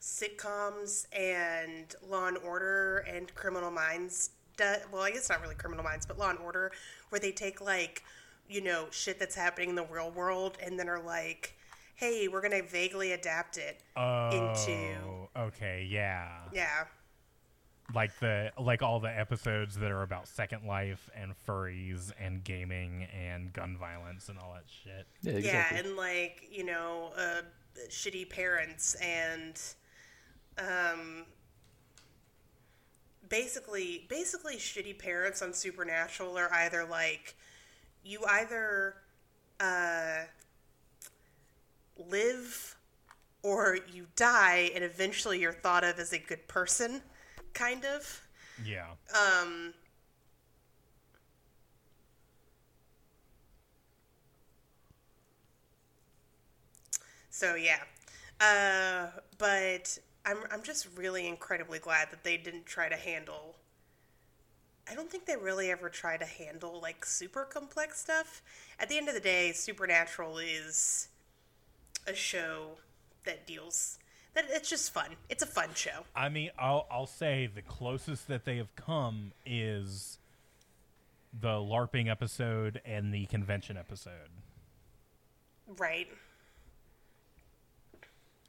sitcoms and Law and Order and Criminal Minds do, well, I guess not really Criminal Minds, but Law and Order where they take like, you know, shit that's happening in the real world and then are like, "Hey, we're going to vaguely adapt it into Oh, okay, yeah. yeah. Like the like all the episodes that are about Second Life and furries and gaming and gun violence and all that shit. yeah, exactly. Yeah, and like you know, uh, shitty parents and um, basically, basically, shitty parents on Supernatural are either like you either uh, live or you die, and eventually you're thought of as a good person, kind of. Yeah. Um, so yeah, uh, but I'm I'm just really incredibly glad that they didn't try to handle. I don't think they really ever try to handle like super complex stuff. At the end of the day, Supernatural is a show that deals that it's just fun. It's a fun show. I mean, I'll I'll say the closest that they have come is the LARPing episode and the convention episode. Right.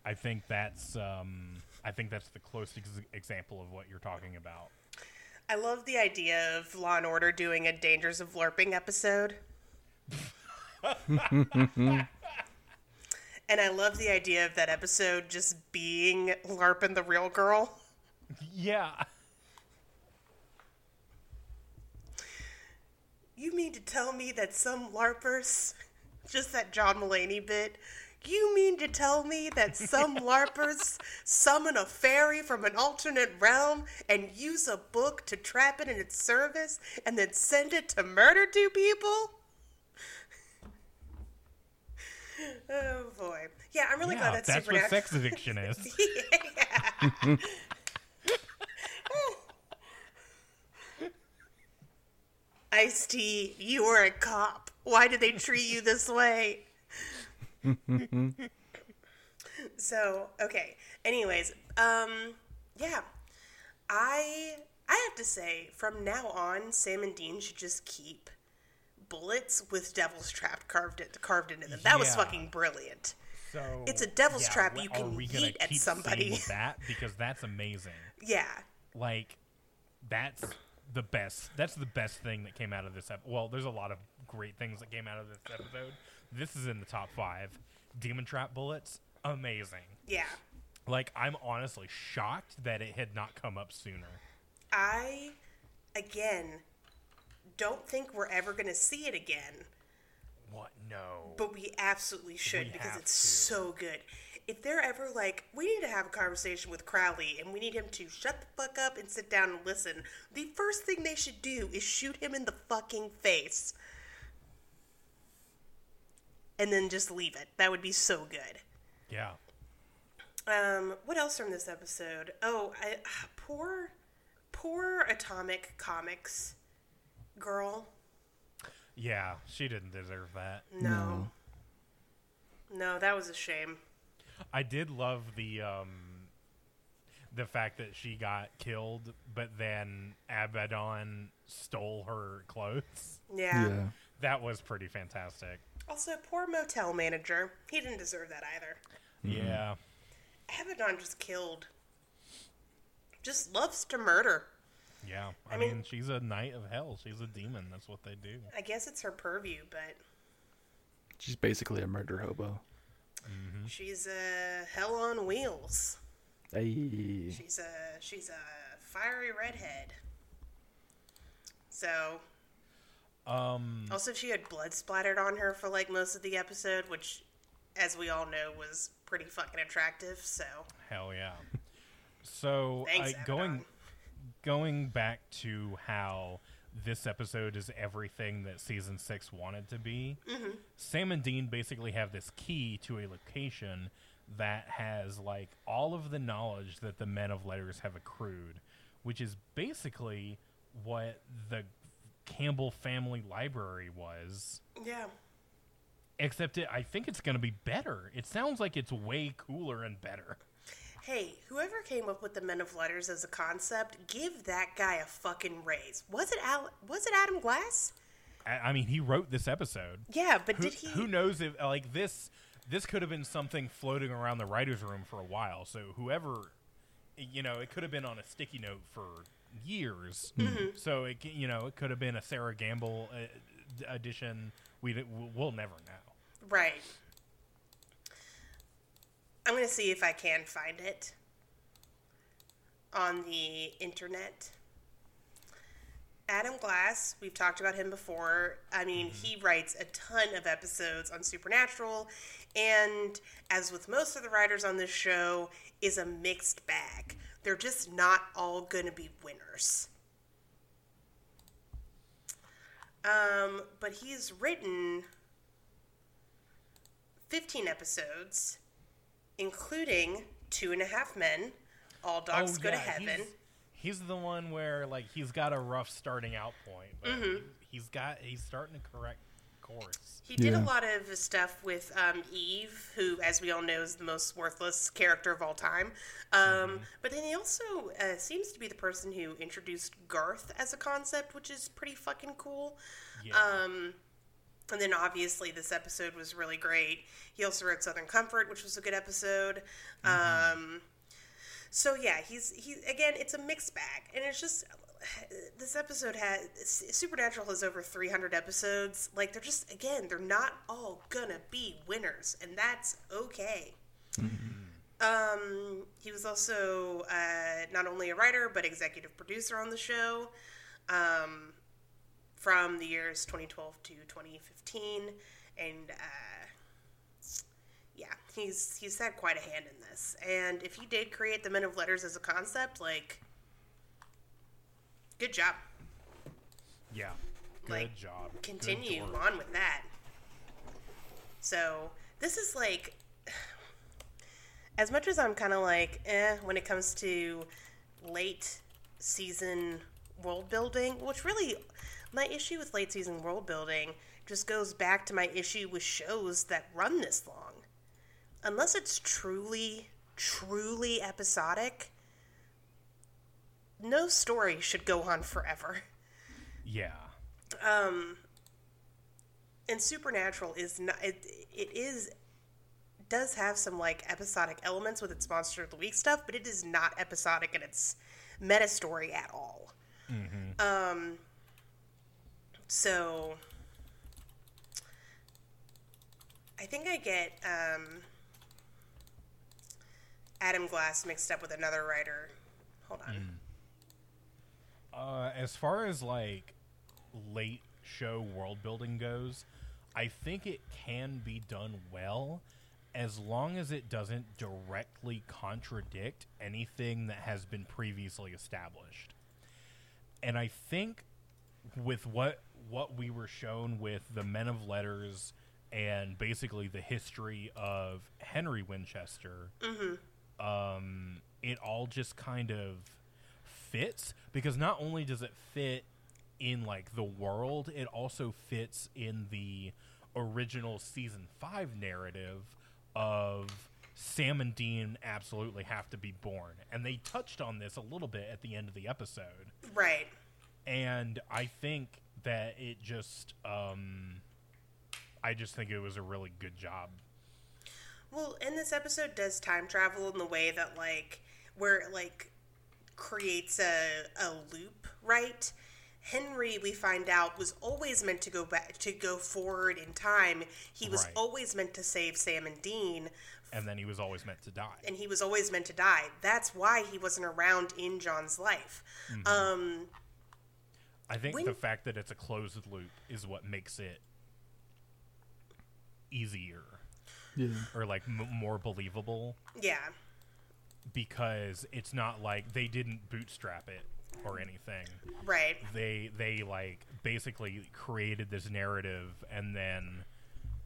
I think that's um, I think that's the closest ex- example of what you're talking about. I love the idea of Law and Order doing a Dangers of LARPing episode. (laughs) and I love the idea of that episode just being LARPing the real girl. Yeah. You mean mean to tell me that some LARPers, just that John Mulaney bit, you mean to tell me that some (laughs) LARPers summon a fairy from an alternate realm and use a book to trap it in its service and then send it to murder two people? Oh boy. Yeah, I'm really yeah, glad that's, that's what sex (laughs) addiction is. (laughs) Ice T, you are a cop. Why did they treat you this way? (laughs) so, okay. Anyways, um, yeah. I I have to say, from now on, Sam and Dean should just keep bullets with Devil's Trap carved it carved into them. That was fucking brilliant. So It's a devil's yeah, trap you can yeet at somebody. that because that's amazing. Yeah. Like that's the best. That's the best thing that came out of this episode. Well, there's a lot of great things that came out of this episode. This is in the top five. Demon trap bullets, amazing. Yeah. Like I'm honestly shocked that it had not come up sooner. I, again, don't think we're ever going to see it again, What? No. but we absolutely should We because it's to. so good. If they're ever like, we need to have a conversation with Crowley and we need him to shut the fuck up and sit down and listen, the first thing they should do is shoot him in the fucking face. And then just leave it. That would be so good. yeah. Um, what else from this episode? Oh, I, (sighs) poor, poor Atomic Comics girl. Yeah. She didn't deserve that. No. No, that was a shame. I did love the um the fact that she got killed, but then Abaddon stole her clothes. Yeah. Yeah. That was pretty fantastic. Also, poor motel manager. He didn't deserve that either. Mm-hmm. Yeah. Abaddon just killed. Just loves to murder. Yeah. I, I mean, mean- she's a knight of hell. She's a demon. That's what they do. I guess it's her purview, but She's basically a murder hobo. Mm-hmm. she's a hell on wheels. Hey. She's a she's a fiery redhead. So Um Also, she had blood splattered on her for like most of the episode, which, as we all know, was pretty fucking attractive. So, hell yeah. So Thanks, I, going going back to how this episode is everything that season six wanted to be. Mm-hmm. Sam and Dean basically have this key to a location that has like all of the knowledge that the men of letters have accrued, which is basically what the Campbell family library was. yeah. Except it, I think it's going to be better. It sounds like it's way cooler and better. Hey, whoever came up with the Men of Letters as a concept, give that guy a fucking raise. Was it Al- Was it Adam Glass? I, I mean, he wrote this episode. Yeah, but Who, did he? who knows if like this this could have been something floating around the writers' room for a while. So whoever, you know, it could have been on a sticky note for years. Mm-hmm. So it you know it could have been a Sera Gamble uh, edition. We we'll never know. Right. I'm gonna see if I can find it on the internet. Adam Glass, we've talked about him before. I mean, he writes a ton of episodes on Supernatural, and as with most of the writers on this show, is a mixed bag. They're just not all gonna be winners. Um, but he's written 15 episodes, including Two and a Half Men, All Dogs Go to Oh, Heaven. He's, he's the one where like he's got a rough starting out point, but Mm-hmm. he's got he's starting to correct course. He did a lot of stuff with um, Eve, who, as we all know, is the most worthless character of all time. Um, But then he also uh, seems to be the person who introduced Garth as a concept, which is pretty fucking cool. Yeah. Um, and then obviously this episode was really great. He also wrote Southern Comfort, which was a good episode. Um, so yeah, he's he again. It's a mixed bag, and it's just this episode has Supernatural has over 300 episodes. Like they're just again, they're not all gonna be winners, and that's okay. Um, he was also uh, not only a writer but executive producer on the show. Um, from the years 2012 to 2015, and uh, yeah, he's he's had quite a hand in this. And if he did create the Men of Letters as a concept, like, good job. Yeah. Good Like, job. Continue work. on with that. So this is like, (sighs) as much as I'm kind of like, eh, when it comes to late season world building, which really, my issue with late season world building just goes back to my issue with shows that run this long. Unless it's truly, truly episodic, no story should go on forever. Yeah. Um, and supernatural is not it, it is does have some like episodic elements with its monster of the week stuff but it is not episodic in its meta story at all. Um so i think i get um adam glass mixed up with another writer. Hold on Uh, as far as like late show world building goes, I think it can be done well as long as it doesn't directly contradict anything that has been previously established. And I think with what what we were shown with the Men of Letters and basically the history of Henry Winchester, um, it all just kind of fits because not only does it fit in like the world, it also fits in the original season five narrative of Sam and Dean absolutely have to be born. And they touched on this a little bit at the end of the episode. right And I think that it just um I just think it was a really good job. Well, and this episode does time travel in the way that like where like creates a a loop, right? Henry, we find out, was always meant to go back to go forward in time. He was Right. always meant to save Sam and Dean, And then he was always meant to die. and he was always meant to die. That's why he wasn't around in John's life. Um, I think When- the fact that it's a closed loop is what makes it easier Yeah. or like m- more believable yeah, because it's not like they didn't bootstrap it or anything. right. They they like basically created this narrative and then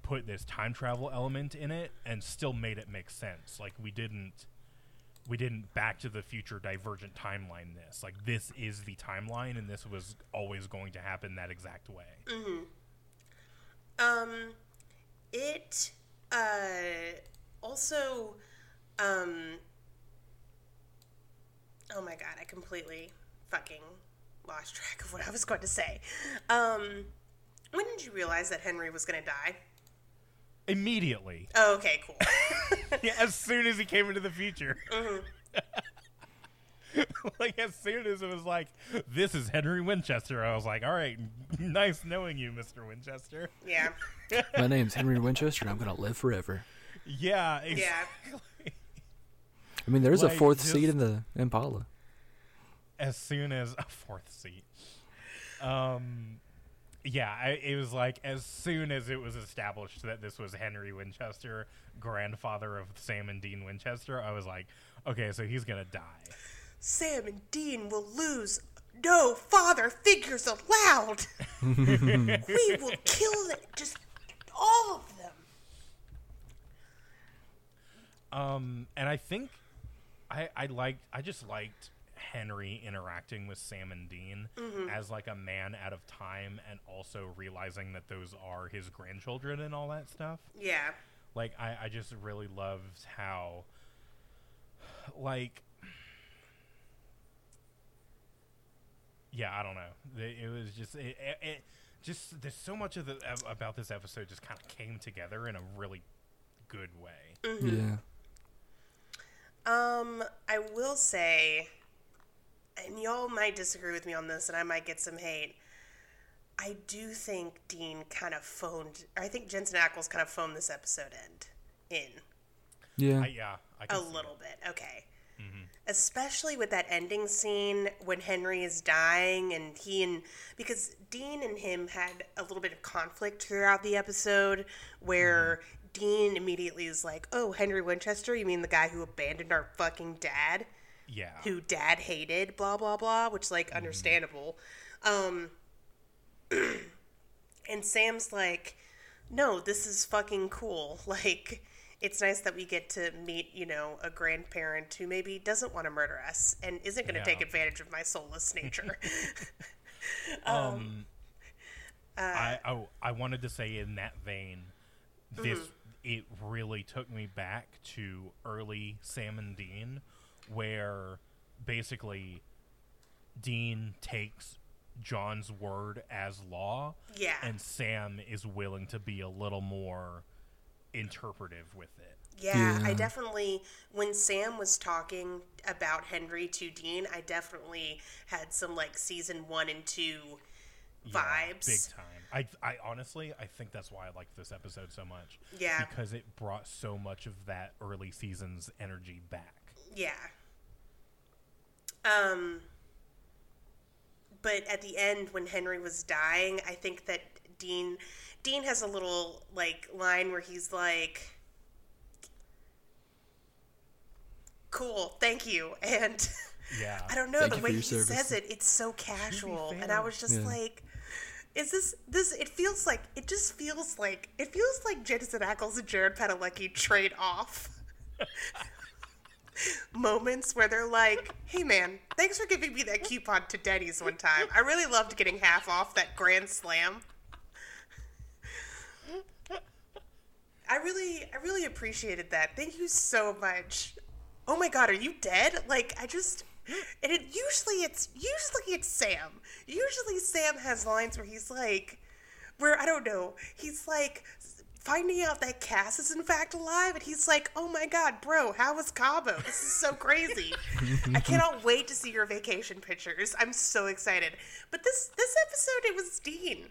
put this time travel element in it and still made it make sense. Like we didn't we didn't back to the future divergent timeline this. Like this is the timeline and this was always going to happen that exact way. Um, it uh also um. Oh my god, I completely fucking lost track of what I was going to say. Um, when did you realize that Henry was going to die? Immediately. Oh, okay, cool. (laughs) yeah, as soon as he came into the future. (laughs) like as soon as it was like, this is Henry Winchester, I was like, all right, (laughs) nice knowing you, Mr. Winchester. yeah, My name's Henry Winchester, and I'm gonna live forever. Yeah, yeah. Exactly. I mean, there's a fourth just- seat in the Impala. As soon as a fourth seat. Um yeah, I, it was like as soon as it was established that this was Henry Winchester, grandfather of Sam and Dean Winchester, I was like, okay, so he's gonna die. Sam and Dean will lose. No father figures allowed. (laughs) we will kill them, just all of them. Um, and I think I I liked I just liked Henry interacting with Sam and Dean mm-hmm. as like a man out of time, and also realizing that those are his grandchildren and all that stuff. Yeah, Like I I just really loved how like. Yeah, I don't know. The- It was just it, it, it just there's so much of the about this episode just kind of came together in a really good way. Mm-hmm. Yeah. Um, I will say, and y'all might disagree with me on this, and I might get some hate. I do think Dean kind of phoned. I think Jensen Ackles kind of phoned this episode end in Yeah. I, yeah, I can a see little bit. Okay, especially with that ending scene when Henry is dying and he and because Dean and him had a little bit of conflict throughout the episode where Dean immediately is like, "Oh, Henry Winchester, you mean the guy who abandoned our fucking dad?" Yeah. who dad hated, blah blah blah, which like understandable. Um (clears throat) and Sam's like, "No, this is fucking cool. (laughs) Like it's nice that we get to meet, you know, a grandparent who maybe doesn't want to murder us and isn't going to Yeah. take advantage of my soulless nature." (laughs) (laughs) Um, I, I I wanted to say in that vein, this it really took me back to early Sam and Dean, where basically Dean takes John's word as law, Yeah. and Sam is willing to be a little more interpretive with it. Yeah, I definitely when Sam was talking about Henry to Dean, I definitely had some like season 1 and 2 Yeah, vibes. big time. I, I honestly, I think that's why I liked this episode so much. Yeah. because it brought so much of that early season's energy back. Yeah. Um but at the end when Henry was dying, I think that Dean Dean has a little like line where he's like Cool, thank you. And Yeah, (laughs) I don't know Thank the way he service. says it, it's so casual. And I was just Yeah. like is this this it feels like it just feels like it feels like Jensen Ackles and Jared Padalecki trade off (laughs) moments where they're like, "Hey man, thanks for giving me that coupon to Denny's one time. I really loved getting half off that Grand Slam." I really, I really appreciated that. Thank you so much. Oh my God, are you dead? Like I just, (laughs) and it usually it's usually it's Sam. Usually Sam has lines where he's like, where I don't know, he's like finding out that Cas is in fact alive, and he's like, "Oh my God, bro, how was Cabo? This is so crazy! I (laughs) cannot wait to see your vacation pictures. I'm so excited." But this this episode, it was Dean.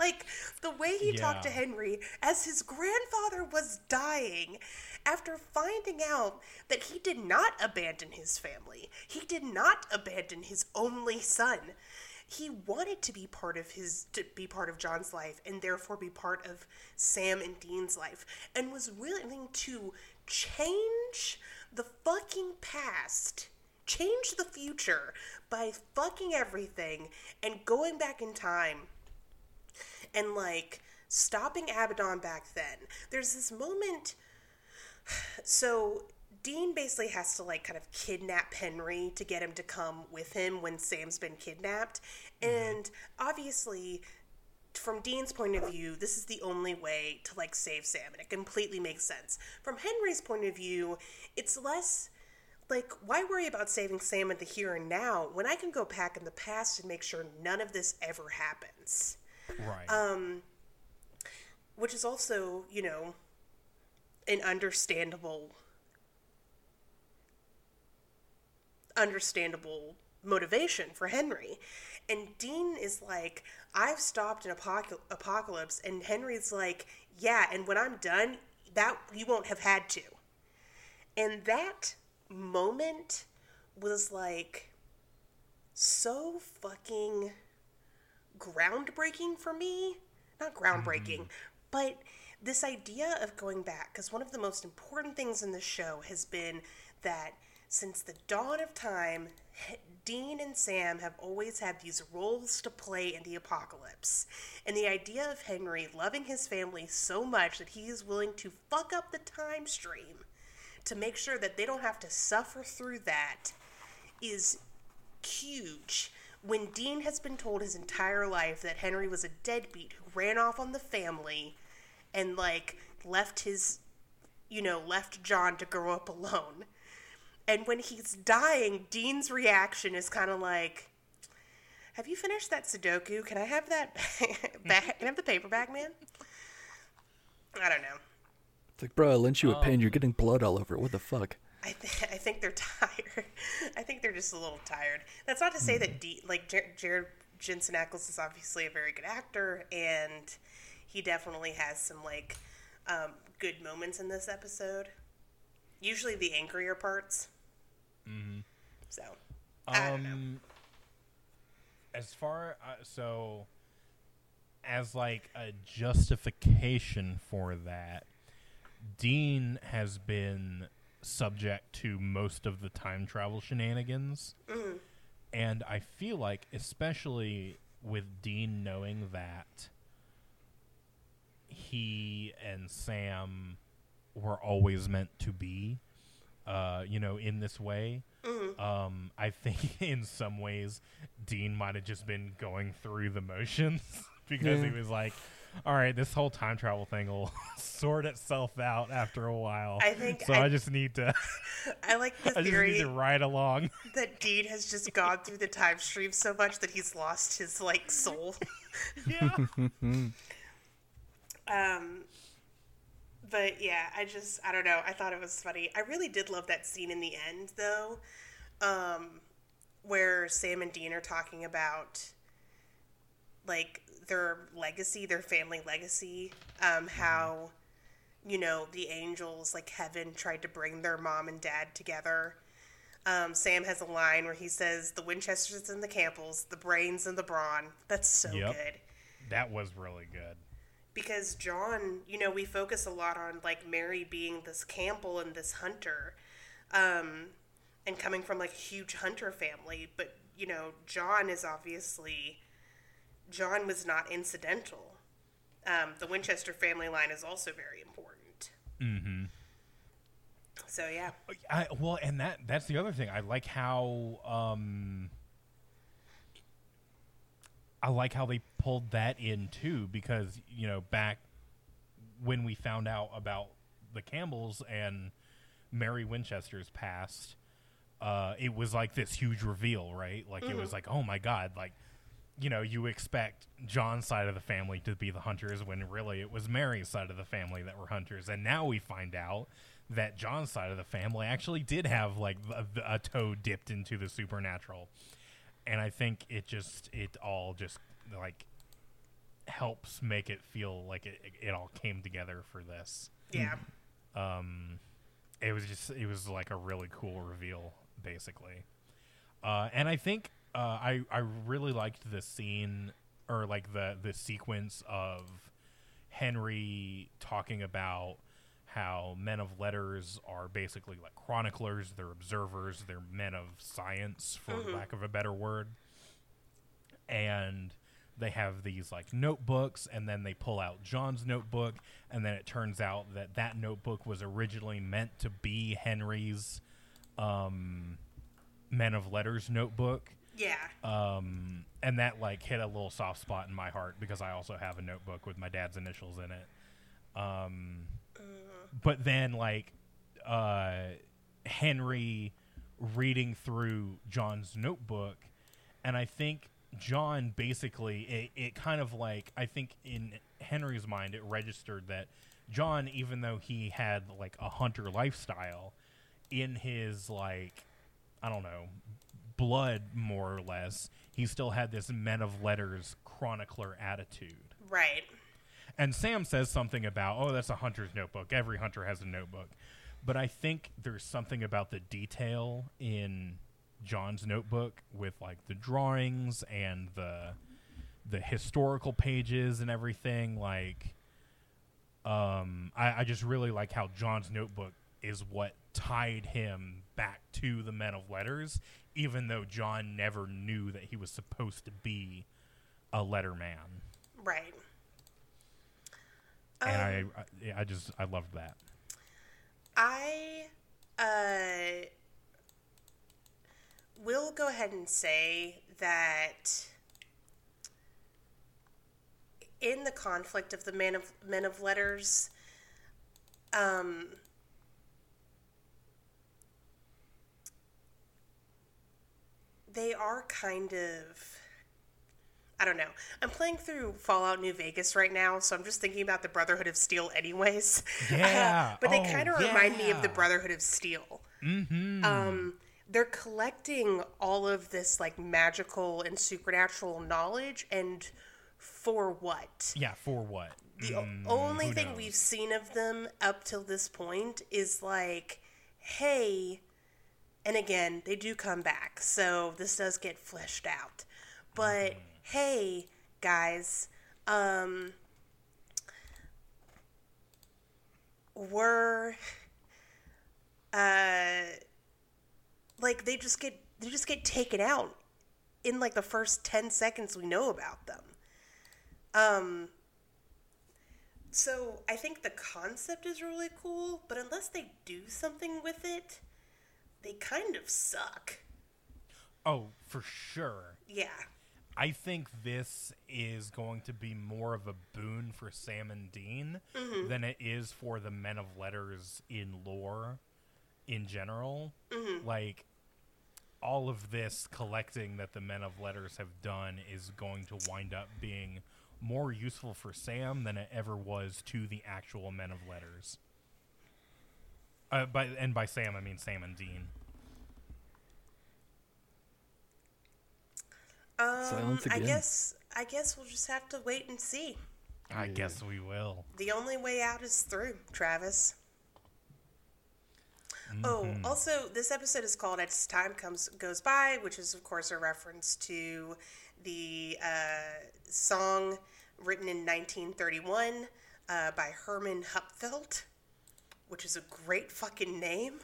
Like the way he talked to Henry as his grandfather was dying after finding out that he did not abandon his family. He did not abandon his only son. He wanted to be part of his to be part of John's life and therefore be part of Sam and Dean's life and was willing to change the fucking past change the future by fucking everything and going back in time and like stopping Abaddon back then. There's this moment. So Dean basically has to like kind of kidnap Henry to get him to come with him when Sam's been kidnapped. Mm-hmm. And obviously, from Dean's point of view, this is the only way to like save Sam, and it completely makes sense. From Henry's point of view, it's less like why worry about saving Sam in the here and now when I can go back in the past and make sure none of this ever happens right. Um, which is also, you know, an understandable understandable motivation for Henry. And Dean is like, I've stopped an apocal- apocalypse and Henry's like, yeah, and when I'm done, that you won't have had to. And that moment was like so fucking groundbreaking for me. Not groundbreaking, mm-hmm. but this idea of going back, because one of the most important things in the show has been that since the dawn of time, Dean and Sam have always had these roles to play in the apocalypse. And the idea of Henry loving his family so much that he is willing to fuck up the time stream to make sure that they don't have to suffer through that is huge. When Dean has been told his entire life that Henry was a deadbeat who ran off on the family and like left his you know, left John to grow up alone. And when he's dying, Dean's reaction is kind of like, "Have you finished that Sudoku? Can I have that (laughs) back? Can I have the paperback, man?" I don't know. It's like, bro, I lent you a pen. You're um, getting blood all over it. What the fuck? I, th- (laughs) I think they're tired. (laughs) I think they're just a little tired. That's not to say that D- like Jared Jensen Ackles is obviously a very good actor, and he definitely has some like um, good moments in this episode. Usually the angrier parts. So I don't know. Um, as far uh, so as like a justification for that, Dean has been subject to most of the time travel shenanigans, and I feel like, especially with Dean knowing that he and Sam were always meant to be, uh, you know, in this way. Um, I think (laughs) in some ways, Dean might have just been going through the motions (laughs) because he was like, "All right, this whole time travel thing will (laughs) sort itself out after a while." I think so. I- I, just need to, (laughs) I like the (laughs) I just need to ride along. that Dean has just gone through the time stream so much that he's lost his like soul. yeah. Um, but yeah, I just I don't know. I thought it was funny. I really did love that scene in the end though, um, where Sam and Dean are talking about like their legacy, their family legacy, um, how you know the angels like heaven tried to bring their mom and dad together. Um, Sam has a line where he says, "The Winchesters and the Campbells, the brains and the brawn." That's so Yep. good That was really good. because John, you know, we focus a lot on like Mary being this Campbell and this hunter, um, and coming from like a huge hunter family. But you know, John is obviously John was not incidental. Um, the Winchester family line is also very important. Mm-hmm. So yeah, I, well, and that that's the other thing. I like how um I like how they pulled that in too because you know back when we found out about the Campbells and Mary Winchester's past, uh, it was like this huge reveal, right? Like it was like, oh my god, like you know, you expect John's side of the family to be the hunters when really it was Mary's side of the family that were hunters. And now we find out that John's side of the family actually did have like a, a toe dipped into the supernatural. And I think it just, it all just like helps make it feel like it, it all came together for this. yeah, Um, it was just, it was like a really cool reveal, basically. Uh, and I think uh, I I really liked the scene or like the the sequence of Henry talking about how men of letters are basically like chroniclers, they're observers, they're men of science, for lack of a better word, and they have these like notebooks and then they pull out John's notebook and then it turns out that that notebook was originally meant to be Henry's um men of letters notebook yeah, um, and that like hit a little soft spot in my heart because I also have a notebook with my dad's initials in it. Um, but then like uh, Henry reading through John's notebook, and I think John basically it, it kind of like I think in Henry's mind it registered that John, even though he had like a hunter lifestyle, in his like I don't know blood more or less, he still had this men of letters chronicler attitude. right. And Sam says something about, oh, that's a hunter's notebook. Every hunter has a notebook. But I think there's something about the detail in John's notebook with like the drawings and the the historical pages and everything. Like, um, I, I just really like how John's notebook is what tied him back to the men of letters, even though John never knew that he was supposed to be a letter man Right. and Um, I, I, I just, I loved that. I uh, will go ahead and say that in the conflict of the men of men of letters, um, they are kind of. I don't know. I'm playing through Fallout New Vegas right now, so I'm just thinking about the Brotherhood of Steel, anyways. (laughs) Yeah. but they Oh, kind of remind me of the. Brotherhood of Steel. Mm-hmm. Um, they're collecting all of this like magical and supernatural knowledge, and for what? Yeah, for what? The Mm, only thing knows? we've seen of them up till this point is like, hey, and again, they do come back, so this does get fleshed out. But hey, guys, um, we're uh, like they just get they just get taken out in like the first 10 seconds we know about them. Um so I think the concept is really cool, but unless they do something with it, they kind of suck. Oh, for sure. Yeah. I think this is going to be more of a boon for Sam and Dean Mm-hmm. than it is for the Men of Letters in lore in general. Mm-hmm. Like, all of this collecting that the Men of Letters have done is going to wind up being more useful for Sam than it ever was to the actual Men of Letters. Uh, by and by Sam, I mean Sam and Dean. Um, Silence I guess I guess we'll just have to wait and see. I Yeah. guess we will. The only way out is through, Travis. Oh, also, this episode is called "As Time Comes Goes By," which is, of course, a reference to the uh, song written in 1931 uh, by Herman Hupfeld, which is a great fucking name.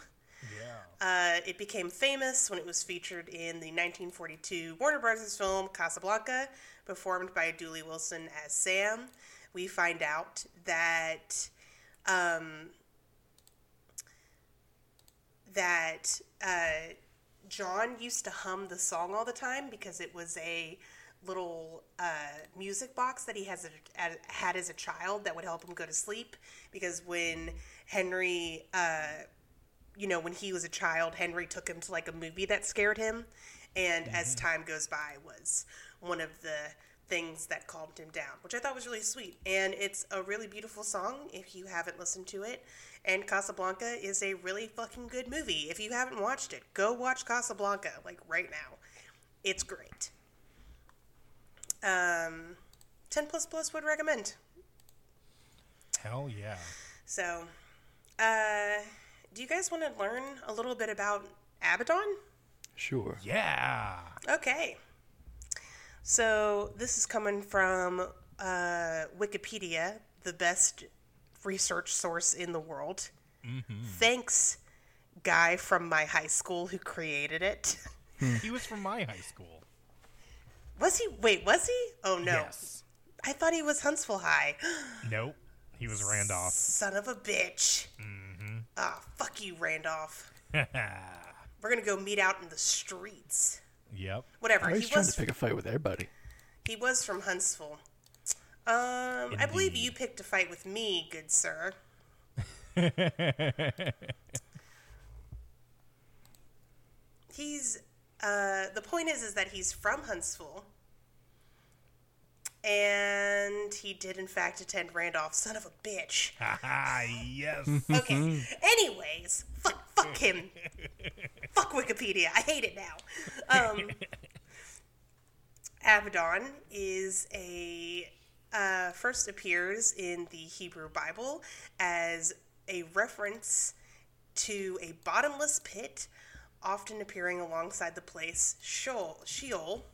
Yeah. Uh, it became famous when it was featured in the 1942 Warner Brothers film Casablanca, performed by Dooley Wilson as Sam. We find out that um, that uh, John used to hum the song all the time because it was a little uh, music box that he has a, had as a child that would help him go to sleep. Because when Henry uh, you know, when he was a child, Henry took him to like a movie that scared him, and as time goes by, was one of the things that calmed him down, which I thought was really sweet. And it's a really beautiful song if you haven't listened to it. And Casablanca is a really fucking good movie. If you haven't watched it, go watch Casablanca like right now. It's great. Um, 10 plus plus would recommend. Hell yeah. So, uh, do you guys want to learn a little bit about Abaddon? Sure. Yeah. Okay. So, this is coming from uh, Wikipedia, the best research source in the world. Thanks, guy from my high school who created it. He was from my high school. Was he? Wait, was he? Oh no. Yes. I thought he was Huntsville High. (gasps) Nope. He was Randolph. Son of a bitch. Mm-hmm. Ah, fuck you, Randolph. (laughs) We're gonna go meet out in the streets. Yep. Whatever. He he's trying was to pick a fight with everybody. He was from Huntsville. Um, I believe you picked a fight with me, good sir. (laughs) he's uh, the point is is that he's from Huntsville, and he did in fact attend Randolph. Son of a bitch. (laughs) Yes. Okay. Anyways, fuck, fuck him. fuck Wikipedia. I hate it now. Um, (laughs) Abaddon is a uh, first appears in the Hebrew Bible as a reference to a bottomless pit, often appearing alongside the place Sheol, Sheol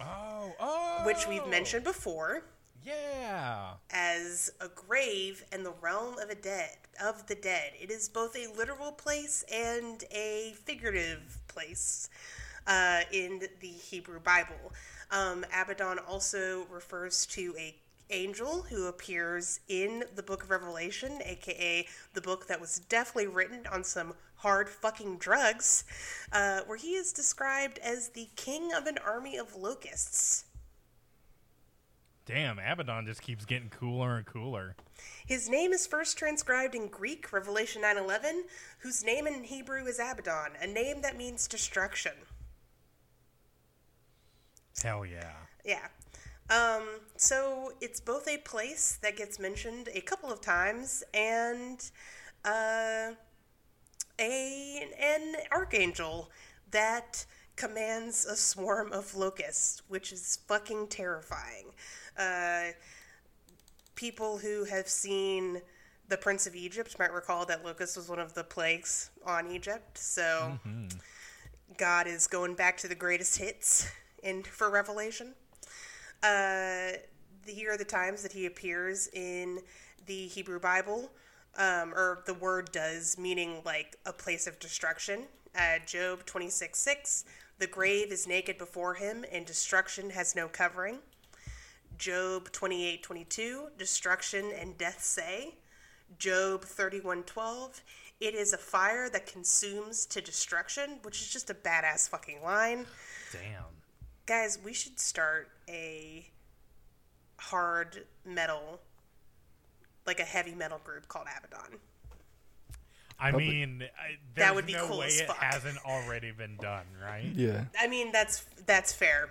oh, oh. which we've mentioned before Yeah. as a grave and the realm of a dead of the dead. It is both a literal place and a figurative place uh, in the Hebrew Bible. Um, Abaddon also refers to a angel who appears in the book of Revelation, aka the book that was definitely written on some hard fucking drugs, uh, where he is described as the king of an army of locusts. Damn, Abaddon just keeps getting cooler and cooler. His name is first transcribed in Greek, Revelation 9:11, whose name in Hebrew is Abaddon, a name that means destruction. Hell yeah. Yeah. Um, so it's both a place that gets mentioned a couple of times and uh, a an archangel that commands a swarm of locusts, which is fucking terrifying. Uh, people who have seen the Prince of Egypt might recall that locust was one of the plagues on Egypt. So God is going back to the greatest hits in for Revelation. Uh, here are the times that he appears in the Hebrew Bible, um, or the word does, meaning like a place of destruction. Uh, Job 26 6, the grave is naked before him, and destruction has no covering. Job 28 22, destruction and death say. Job 31 12, it is a fire that consumes to destruction, which is just a badass fucking line. Damn. Guys, we should start a hard metal, like a heavy metal group called Abaddon. I mean, I, That would be no cool way as it hasn't already been done, right? (laughs) Yeah. I mean, that's that's fair.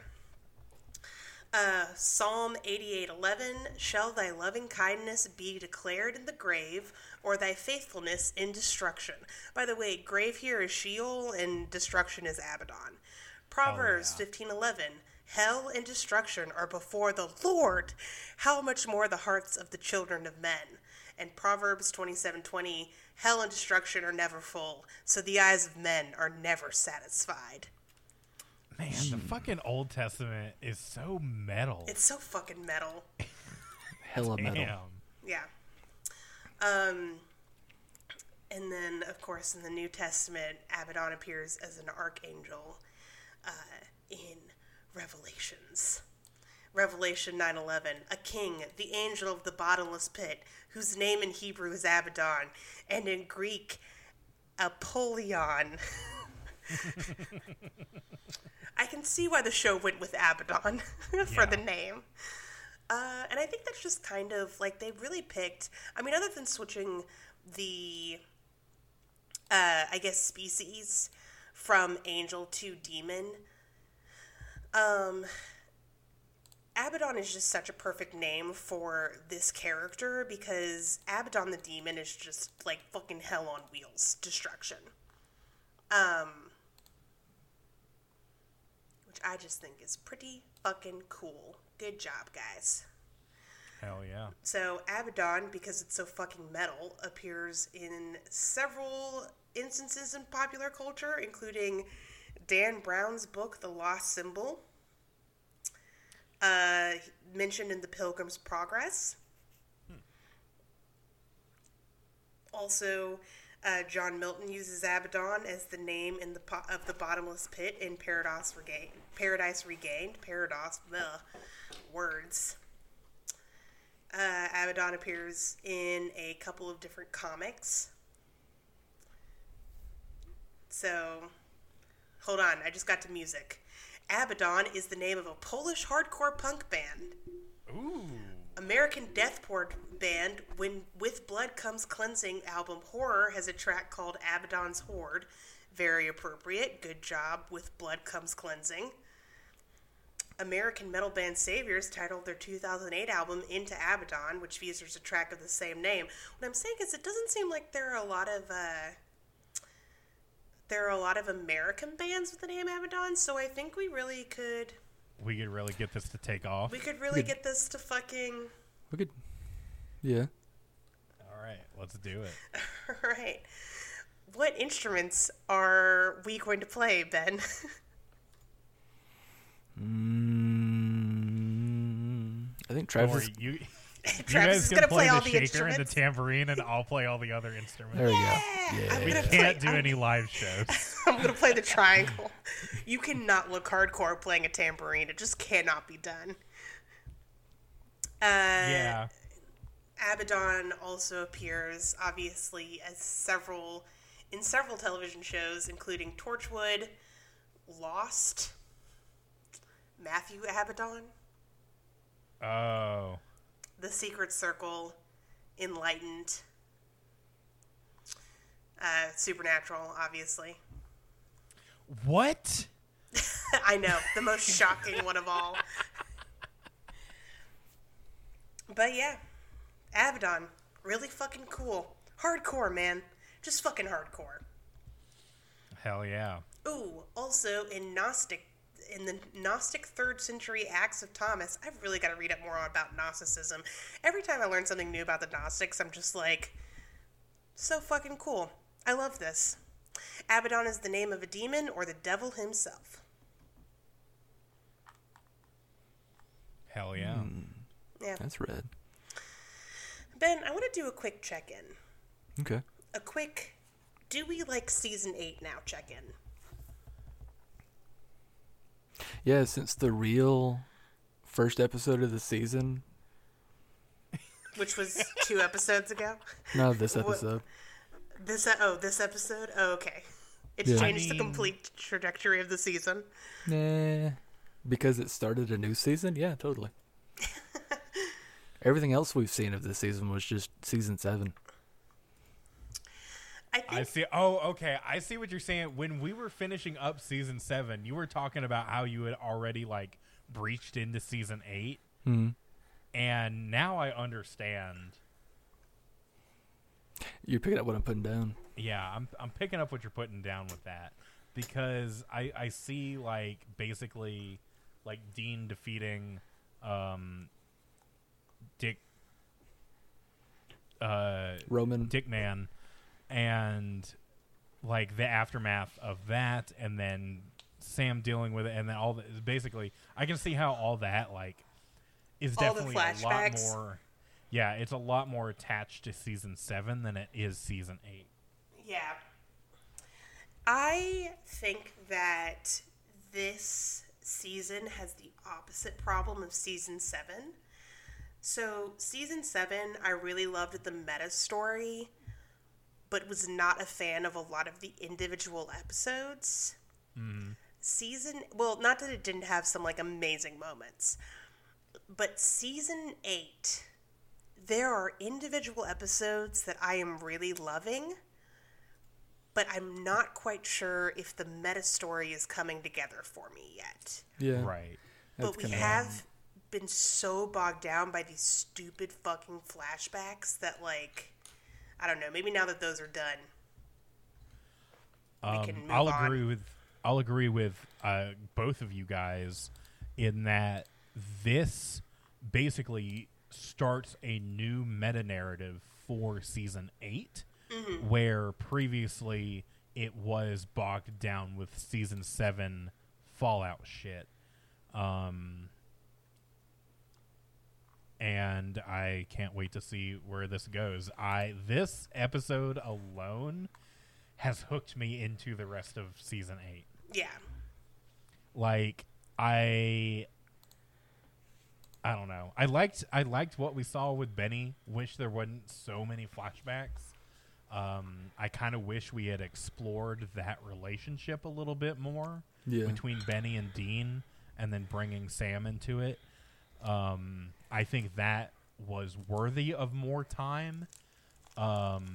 Uh, Psalm 88:11 Shall thy loving kindness be declared in the grave, or thy faithfulness in destruction? By the way, grave here is Sheol, and destruction is Abaddon. Proverbs yeah. 15:11 Hell and destruction are before the Lord. How much more the hearts of the children of men? And Proverbs 27:20 Hell and destruction are never full, so the eyes of men are never satisfied. Man, the fucking Old Testament is so metal. It's so fucking metal. (laughs) Hella metal. Yeah. Um, and then, of course, in the New Testament, Abaddon appears as an archangel uh, in Revelations. Revelation 9:11, a king, the angel of the bottomless pit, whose name in Hebrew is Abaddon, and in Greek, Apollyon. (laughs) I can see why the show went with Abaddon (laughs) for the name. Uh, and I think that's just kind of like they really picked. I mean, other than switching the, uh, I guess, species from angel to demon, um, Abaddon is just such a perfect name for this character because Abaddon the demon is just like fucking hell on wheels, destruction. Um, which I just think is pretty fucking cool. Good job, guys. Hell yeah. So Abaddon, because it's so fucking metal, appears in several instances in popular culture, including Dan Brown's book, The Lost Symbol, uh, mentioned in The Pilgrim's Progress. Also, uh, John Milton uses Abaddon as the name in the po- of the bottomless pit in Paradise Regained. Paradise Regained. Paradise. Ugh, words. Uh, Abaddon appears in a couple of different comics. So, hold on, I just got to music. Abaddon is the name of a Polish hardcore punk band. Ooh. American deathcore band When With Blood Comes Cleansing album Horror has a track called Abaddon's Horde. Very appropriate. Good job. With Blood Comes Cleansing. American metal band Saviours titled their 2008 album Into Abaddon, which features a track of the same name. What I'm saying is, it doesn't seem like there are a lot of uh, there are a lot of American bands with the name Abaddon. So I think we really could We could really get this to take off. we could really Good. get this to fucking We could. Yeah. All right, let's do it. (laughs) All right. What instruments are we going to play, Ben? (laughs) Mm, I think Don't Travis. worry, you, you (laughs) Travis guys is gonna play, play all the the shaker and the tambourine, and I'll play all the other instruments. There we go. Yeah. We gonna can't play- do any live shows. (laughs) I'm going to play the triangle. (laughs) You cannot look hardcore playing a tambourine. It just cannot be done. Uh, yeah. Abaddon also appears, obviously, as several in several television shows, including Torchwood, Lost, Matthew Abaddon, Oh. The Secret Circle, Enlightened, uh, Supernatural, obviously. What? (laughs) I know, the most shocking one of all. But yeah, Abaddon, really fucking cool. Hardcore, man. Just fucking hardcore. Hell yeah. Ooh, also in Gnostic, in the Gnostic third century Acts of Thomas, I've really got to read up more about Gnosticism. Every time I learn something new about the Gnostics, I'm just like, so fucking cool. I love this. Abaddon is the name of a demon or the devil himself. Hell yeah. Hmm. Yeah. That's red. Ben, I want to do a quick check in. Okay. A quick, do we like season 8 now check in? Yeah, since the real first episode of the season, Which was two episodes ago. no, this What- episode. This, oh, this episode? Oh, okay. It's Yeah. I changed the complete trajectory of the season. Nah, because it started a new season. Yeah, totally. (laughs) Everything else we've seen of this season was just season seven. I think I see. Oh, okay. I see what you're saying. When we were finishing up season seven, you were talking about how you had already like breached into season eight, Hmm. and now I understand. You're picking up what I'm putting down. Yeah, I'm I'm picking up what you're putting down with that because I I see like basically like Dean defeating um Dick uh Roman. Dick Man and like the aftermath of that and then Sam dealing with it and then all the basically I can see how all that like is All definitely a lot more yeah, it's a lot more attached to season 7 than it is season 8. Yeah. I think that this season has the opposite problem of season seven. So, season seven, I really loved the meta story, but was not a fan of a lot of the individual episodes. Season, well, not that it didn't have some like amazing moments, but season eight, there are individual episodes that I am really loving but I'm not quite sure if the meta story is coming together for me yet. Yeah. Right. That's but we kinda- have been so bogged down by these stupid fucking flashbacks that, like, I don't know. Maybe now that those are done, we Um, can move I'll on. agree with I'll agree with uh, both of you guys in that this basically starts a new meta narrative for season 8 Mm-hmm. where previously it was bogged down with season seven Fallout shit. Um, and I can't wait to see where this goes. I this episode alone has hooked me into the rest of season 8. Yeah. Like I I don't know. I liked I liked what we saw with Benny. Wish there wasn't so many flashbacks. Um, I kind of wish we had explored that relationship a little bit more Yeah. between Benny and Dean, and then bringing Sam into it. Um, I think that was worthy of more time. Um,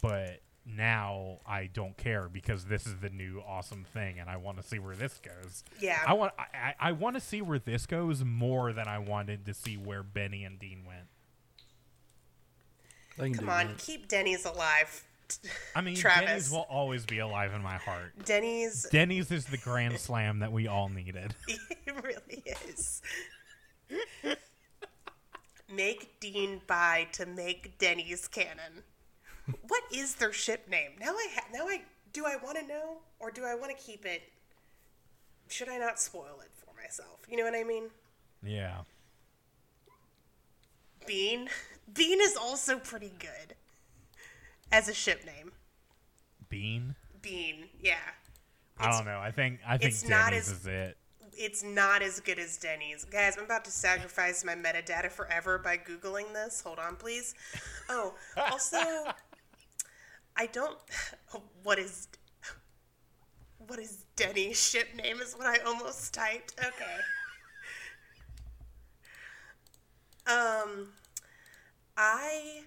but now I don't care because this is the new awesome thing, and I want to see where this goes. Yeah. I want I, I- I want to see where this goes more than I wanted to see where Benny and Dean went. I Come on, that. keep Denny's alive. (laughs) I mean, Travis. Denny's will always be alive in my heart. Denny's, Denny's is the grand slam that we all needed. (laughs) it really is. Make Dean buy to make Denny's canon. What is their ship name? Now I ha- now I do I want to know or do I want to keep it? Should I not spoil it for myself? You know what I mean? Yeah. Bean. Bean is also pretty good as a ship name. Bean. Bean, yeah. I don't know. I think I think it's Denny's as- is it. It's not as good as Denny's. Guys, I'm about to sacrifice my metadata forever by Googling this. Hold on, please. Oh, (laughs) also, I don't. What is. What is Denny's ship name? Is what I almost typed. Okay. Um, I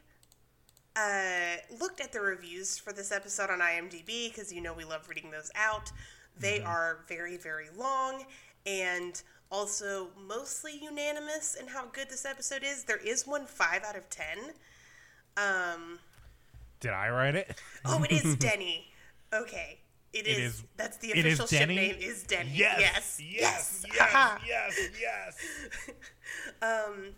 uh, looked at the reviews for this episode on IMDb because you know we love reading those out. They are very, very long and also mostly unanimous in how good this episode is. There is one 5 out of 10. Um, Did I write it? oh, it is (laughs) Denny. Okay. It is, is- That's the official ship name is Denny. Yes. Yes. Yes. Yes. Haha. Yes. Yes. (laughs)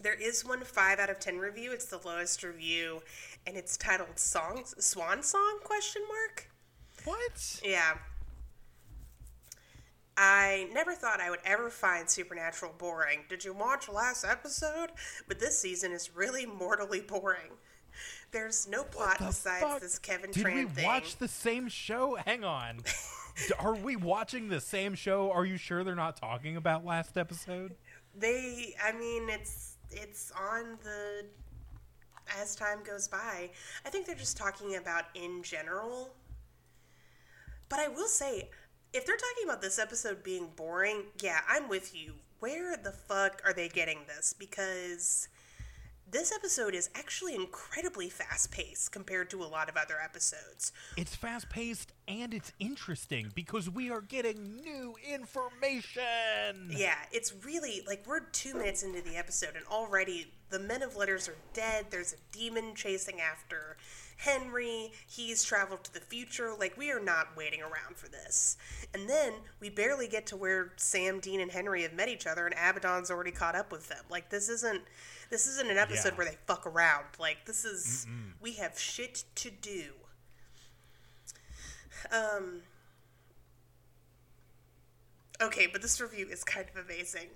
There is one five out of ten review. It's the lowest review, and it's titled "Songs Swan Song?" Question mark. What? Yeah. I never thought I would ever find Supernatural boring. Did you watch last episode? But this season is really mortally boring. There's no plot besides fuck? this Kevin Did Tran we thing. watch the same show? Hang on. (laughs) Are we watching the same show? Are you sure they're not talking about last episode? They, I mean, it's it's on the as time goes by. I think they're just talking about in general. But I will say, if they're talking about this episode being boring, yeah, I'm with you. Where the fuck are they getting this? Because this episode is actually incredibly fast paced compared to a lot of other episodes. It's fast paced and it's interesting because we are getting new information. Yeah, it's really like we're two minutes into the episode, and already the men of letters are dead. There's a demon chasing after Henry. He's traveled to the future. Like, we are not waiting around for this. And then we barely get to where Sam, Dean, and Henry have met each other, and Abaddon's already caught up with them. Like, this isn't. This isn't an episode Yeah. where they fuck around. Like this is we have shit to do. Um Okay, but this review is kind of amazing.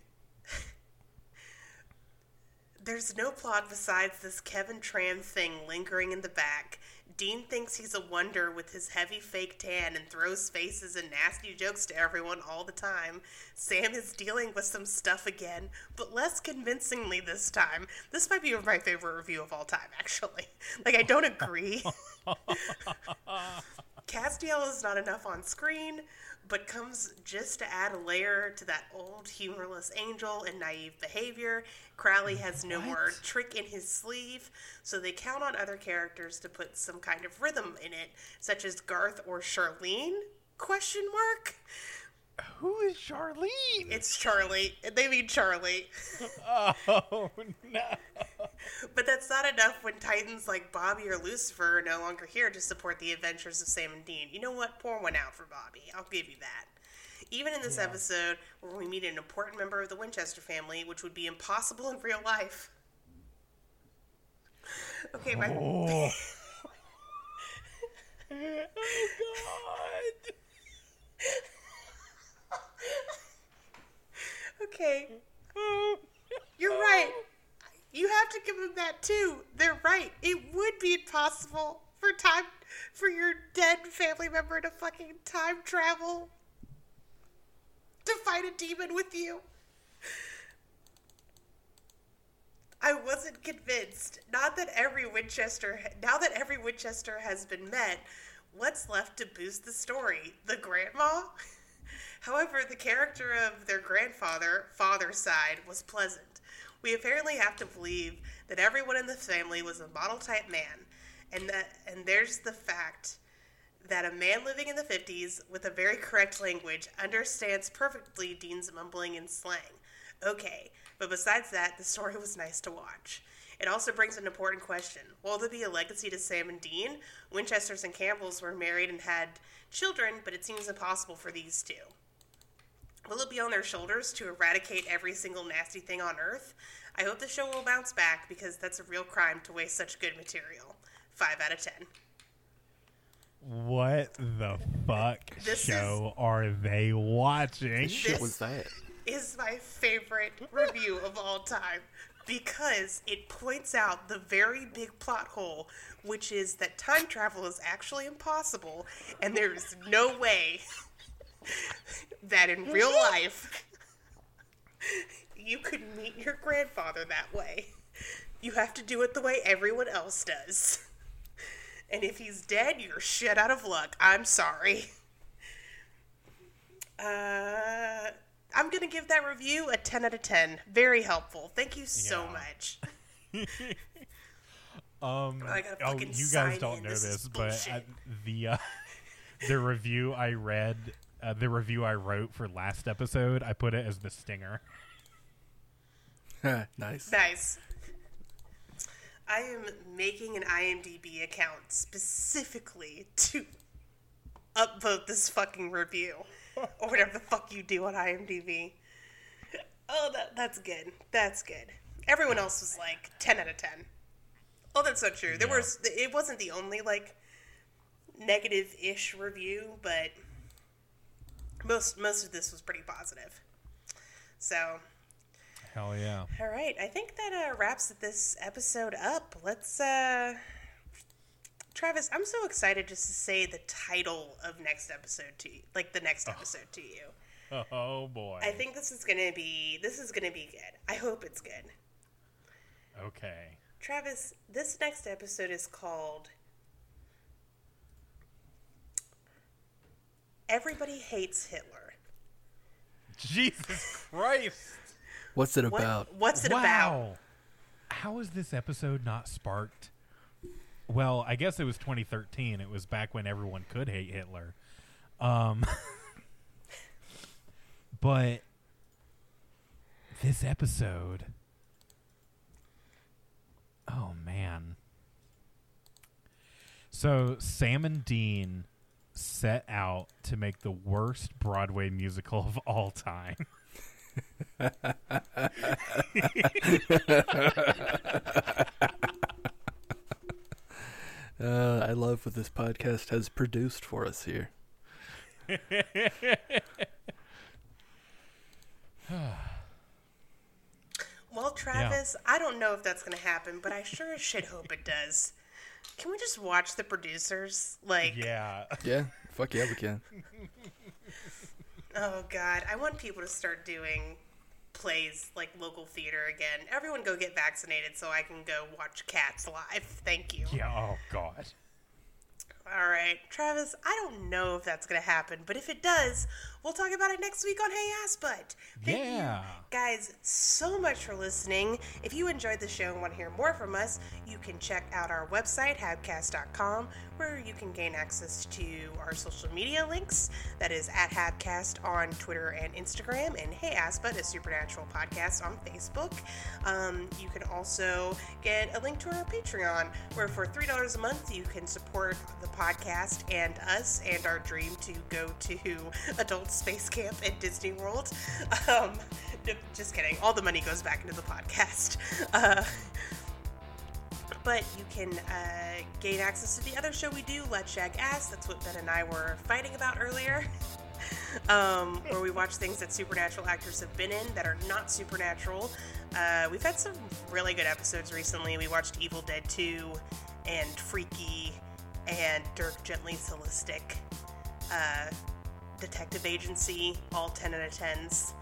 There's no plot besides this Kevin Tran thing lingering in the back. Dean thinks he's a wonder with his heavy fake tan and throws faces and nasty jokes to everyone all the time. Sam is dealing with some stuff again, but less convincingly this time. This might be my favorite review of all time, actually. (laughs) Like, I don't agree. (laughs) (laughs) Castiel is not enough on screen, but comes just to add a layer to that old humorless angel and naive behavior. Crowley has no more trick in his sleeve, so they count on other characters to put some kind of rhythm in it, such as Garth or Charlene? Question mark. Who is Charlene? It's Charlie. They mean Charlie. (laughs) oh no. But that's not enough when titans like Bobby or Lucifer are no longer here to support the adventures of Sam and Dean. You know what? Pour one out for Bobby. I'll give you that. Even in this episode, where we meet an important member of the Winchester family, which would be impossible in real life. Okay, my Oh. (laughs) oh god. (laughs) (laughs) okay, you're right. You have to give them that too. They're right. It would be impossible for time for your dead family member to fucking time travel to fight a demon with you. I wasn't convinced. Not that every Winchester, now that every Winchester has been met, what's left to boost the story? The grandma? (laughs) However, the character of their grandfather, father's side, was pleasant. We apparently have to believe that everyone in the family was a model type man, and that and there's the fact that a man living in the 50s with a very correct language understands perfectly Dean's mumbling and slang. Okay, but besides that, the story was nice to watch. It also brings an important question. Will there be a legacy to Sam and Dean? Winchesters and Campbells were married and had children, but it seems impossible for these two. Will it be on their shoulders to eradicate every single nasty thing on Earth? I hope the show will bounce back because that's a real crime to waste such good material. 5 out of 10. What the fuck This show are they watching? Shit was that? is my favorite review of all time because it points out the very big plot hole, which is that time travel is actually impossible, and there's no way (laughs) that in real life you could meet your grandfather that way. You have to do it the way everyone else does. And if he's dead, you're shit out of luck. I'm sorry. Uh, I'm gonna give that review a 10 out of 10. Very helpful. Thank you so Yeah. much. (laughs) Um, I gotta oh, you guys don't in. know This this, but bullshit. uh, the uh, (laughs) the review I read, uh, the review I wrote for last episode, I put it as the stinger. (laughs) nice. Nice. I am making an IMDb account specifically to upvote this fucking review. or whatever the fuck you do on IMDb. Oh, that, that's good. That's good. Everyone else was like 10 out of 10. Oh, that's not true. There Yeah. was it wasn't the only like negative-ish review, but most most of this was pretty positive. So, Hell yeah. all right, I think that uh, wraps this episode up. Let's, uh, Travis, I'm so excited just to say the title of next episode to you, like the next episode to you. Oh boy. I think this is gonna be this is gonna be good. I hope it's good. okay. Travis, this next episode is called Everybody Hates Hitler. Jesus Christ. What's it What, about? what's it about? wow. How is this episode not sparked? Well, I guess it was 2013. It was back when everyone could hate Hitler. Um, (laughs) but this episode. Oh, man. So, Sam and Dean set out to make the worst Broadway musical of all time. (laughs) Uh, I love what this podcast has produced for us here. (sighs) Well, Travis, I don't know if that's going to happen, but I sure as shit hope it does. Can we just watch the producers? Like, Yeah. Yeah, fuck yeah, we can. (laughs) oh god, I want people to start doing plays like local theater again. Everyone go get vaccinated so I can go watch Cats live. Thank you. Yeah. Oh God. All right, Travis, I don't know if that's going to happen, but if it does, we'll talk about it next week on Hey Ass Butt. Thank Yeah. you guys so much for listening. If you enjoyed the show and want to hear more from us, you can check out our website, habcast.com, where you can gain access to our social media links. That is at Habcast on Twitter and Instagram, and Hey Ass Butt, a supernatural podcast on Facebook. Um, you can also get a link to our Patreon, where for $3 a month you can support the podcast and us and our dream to go to adult space camp at Disney World. Um, just kidding. All the money goes back into the podcast. Uh, but you can uh, gain access to the other show we do, Let's Shag Ass. That's what Ben and I were fighting about earlier. (laughs) um, where we watch things that supernatural actors have been in that are not supernatural. Uh, we've had some really good episodes recently. We watched Evil Dead 2 and Freaky and Dirk Gently Holistic. Uh, Detective Agency, all 10 out of 10s.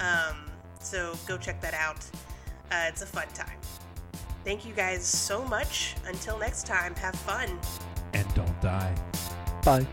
Um, so go check that out. Uh, it's a fun time. Thank you guys so much. Until next time, have fun. And don't die. Bye.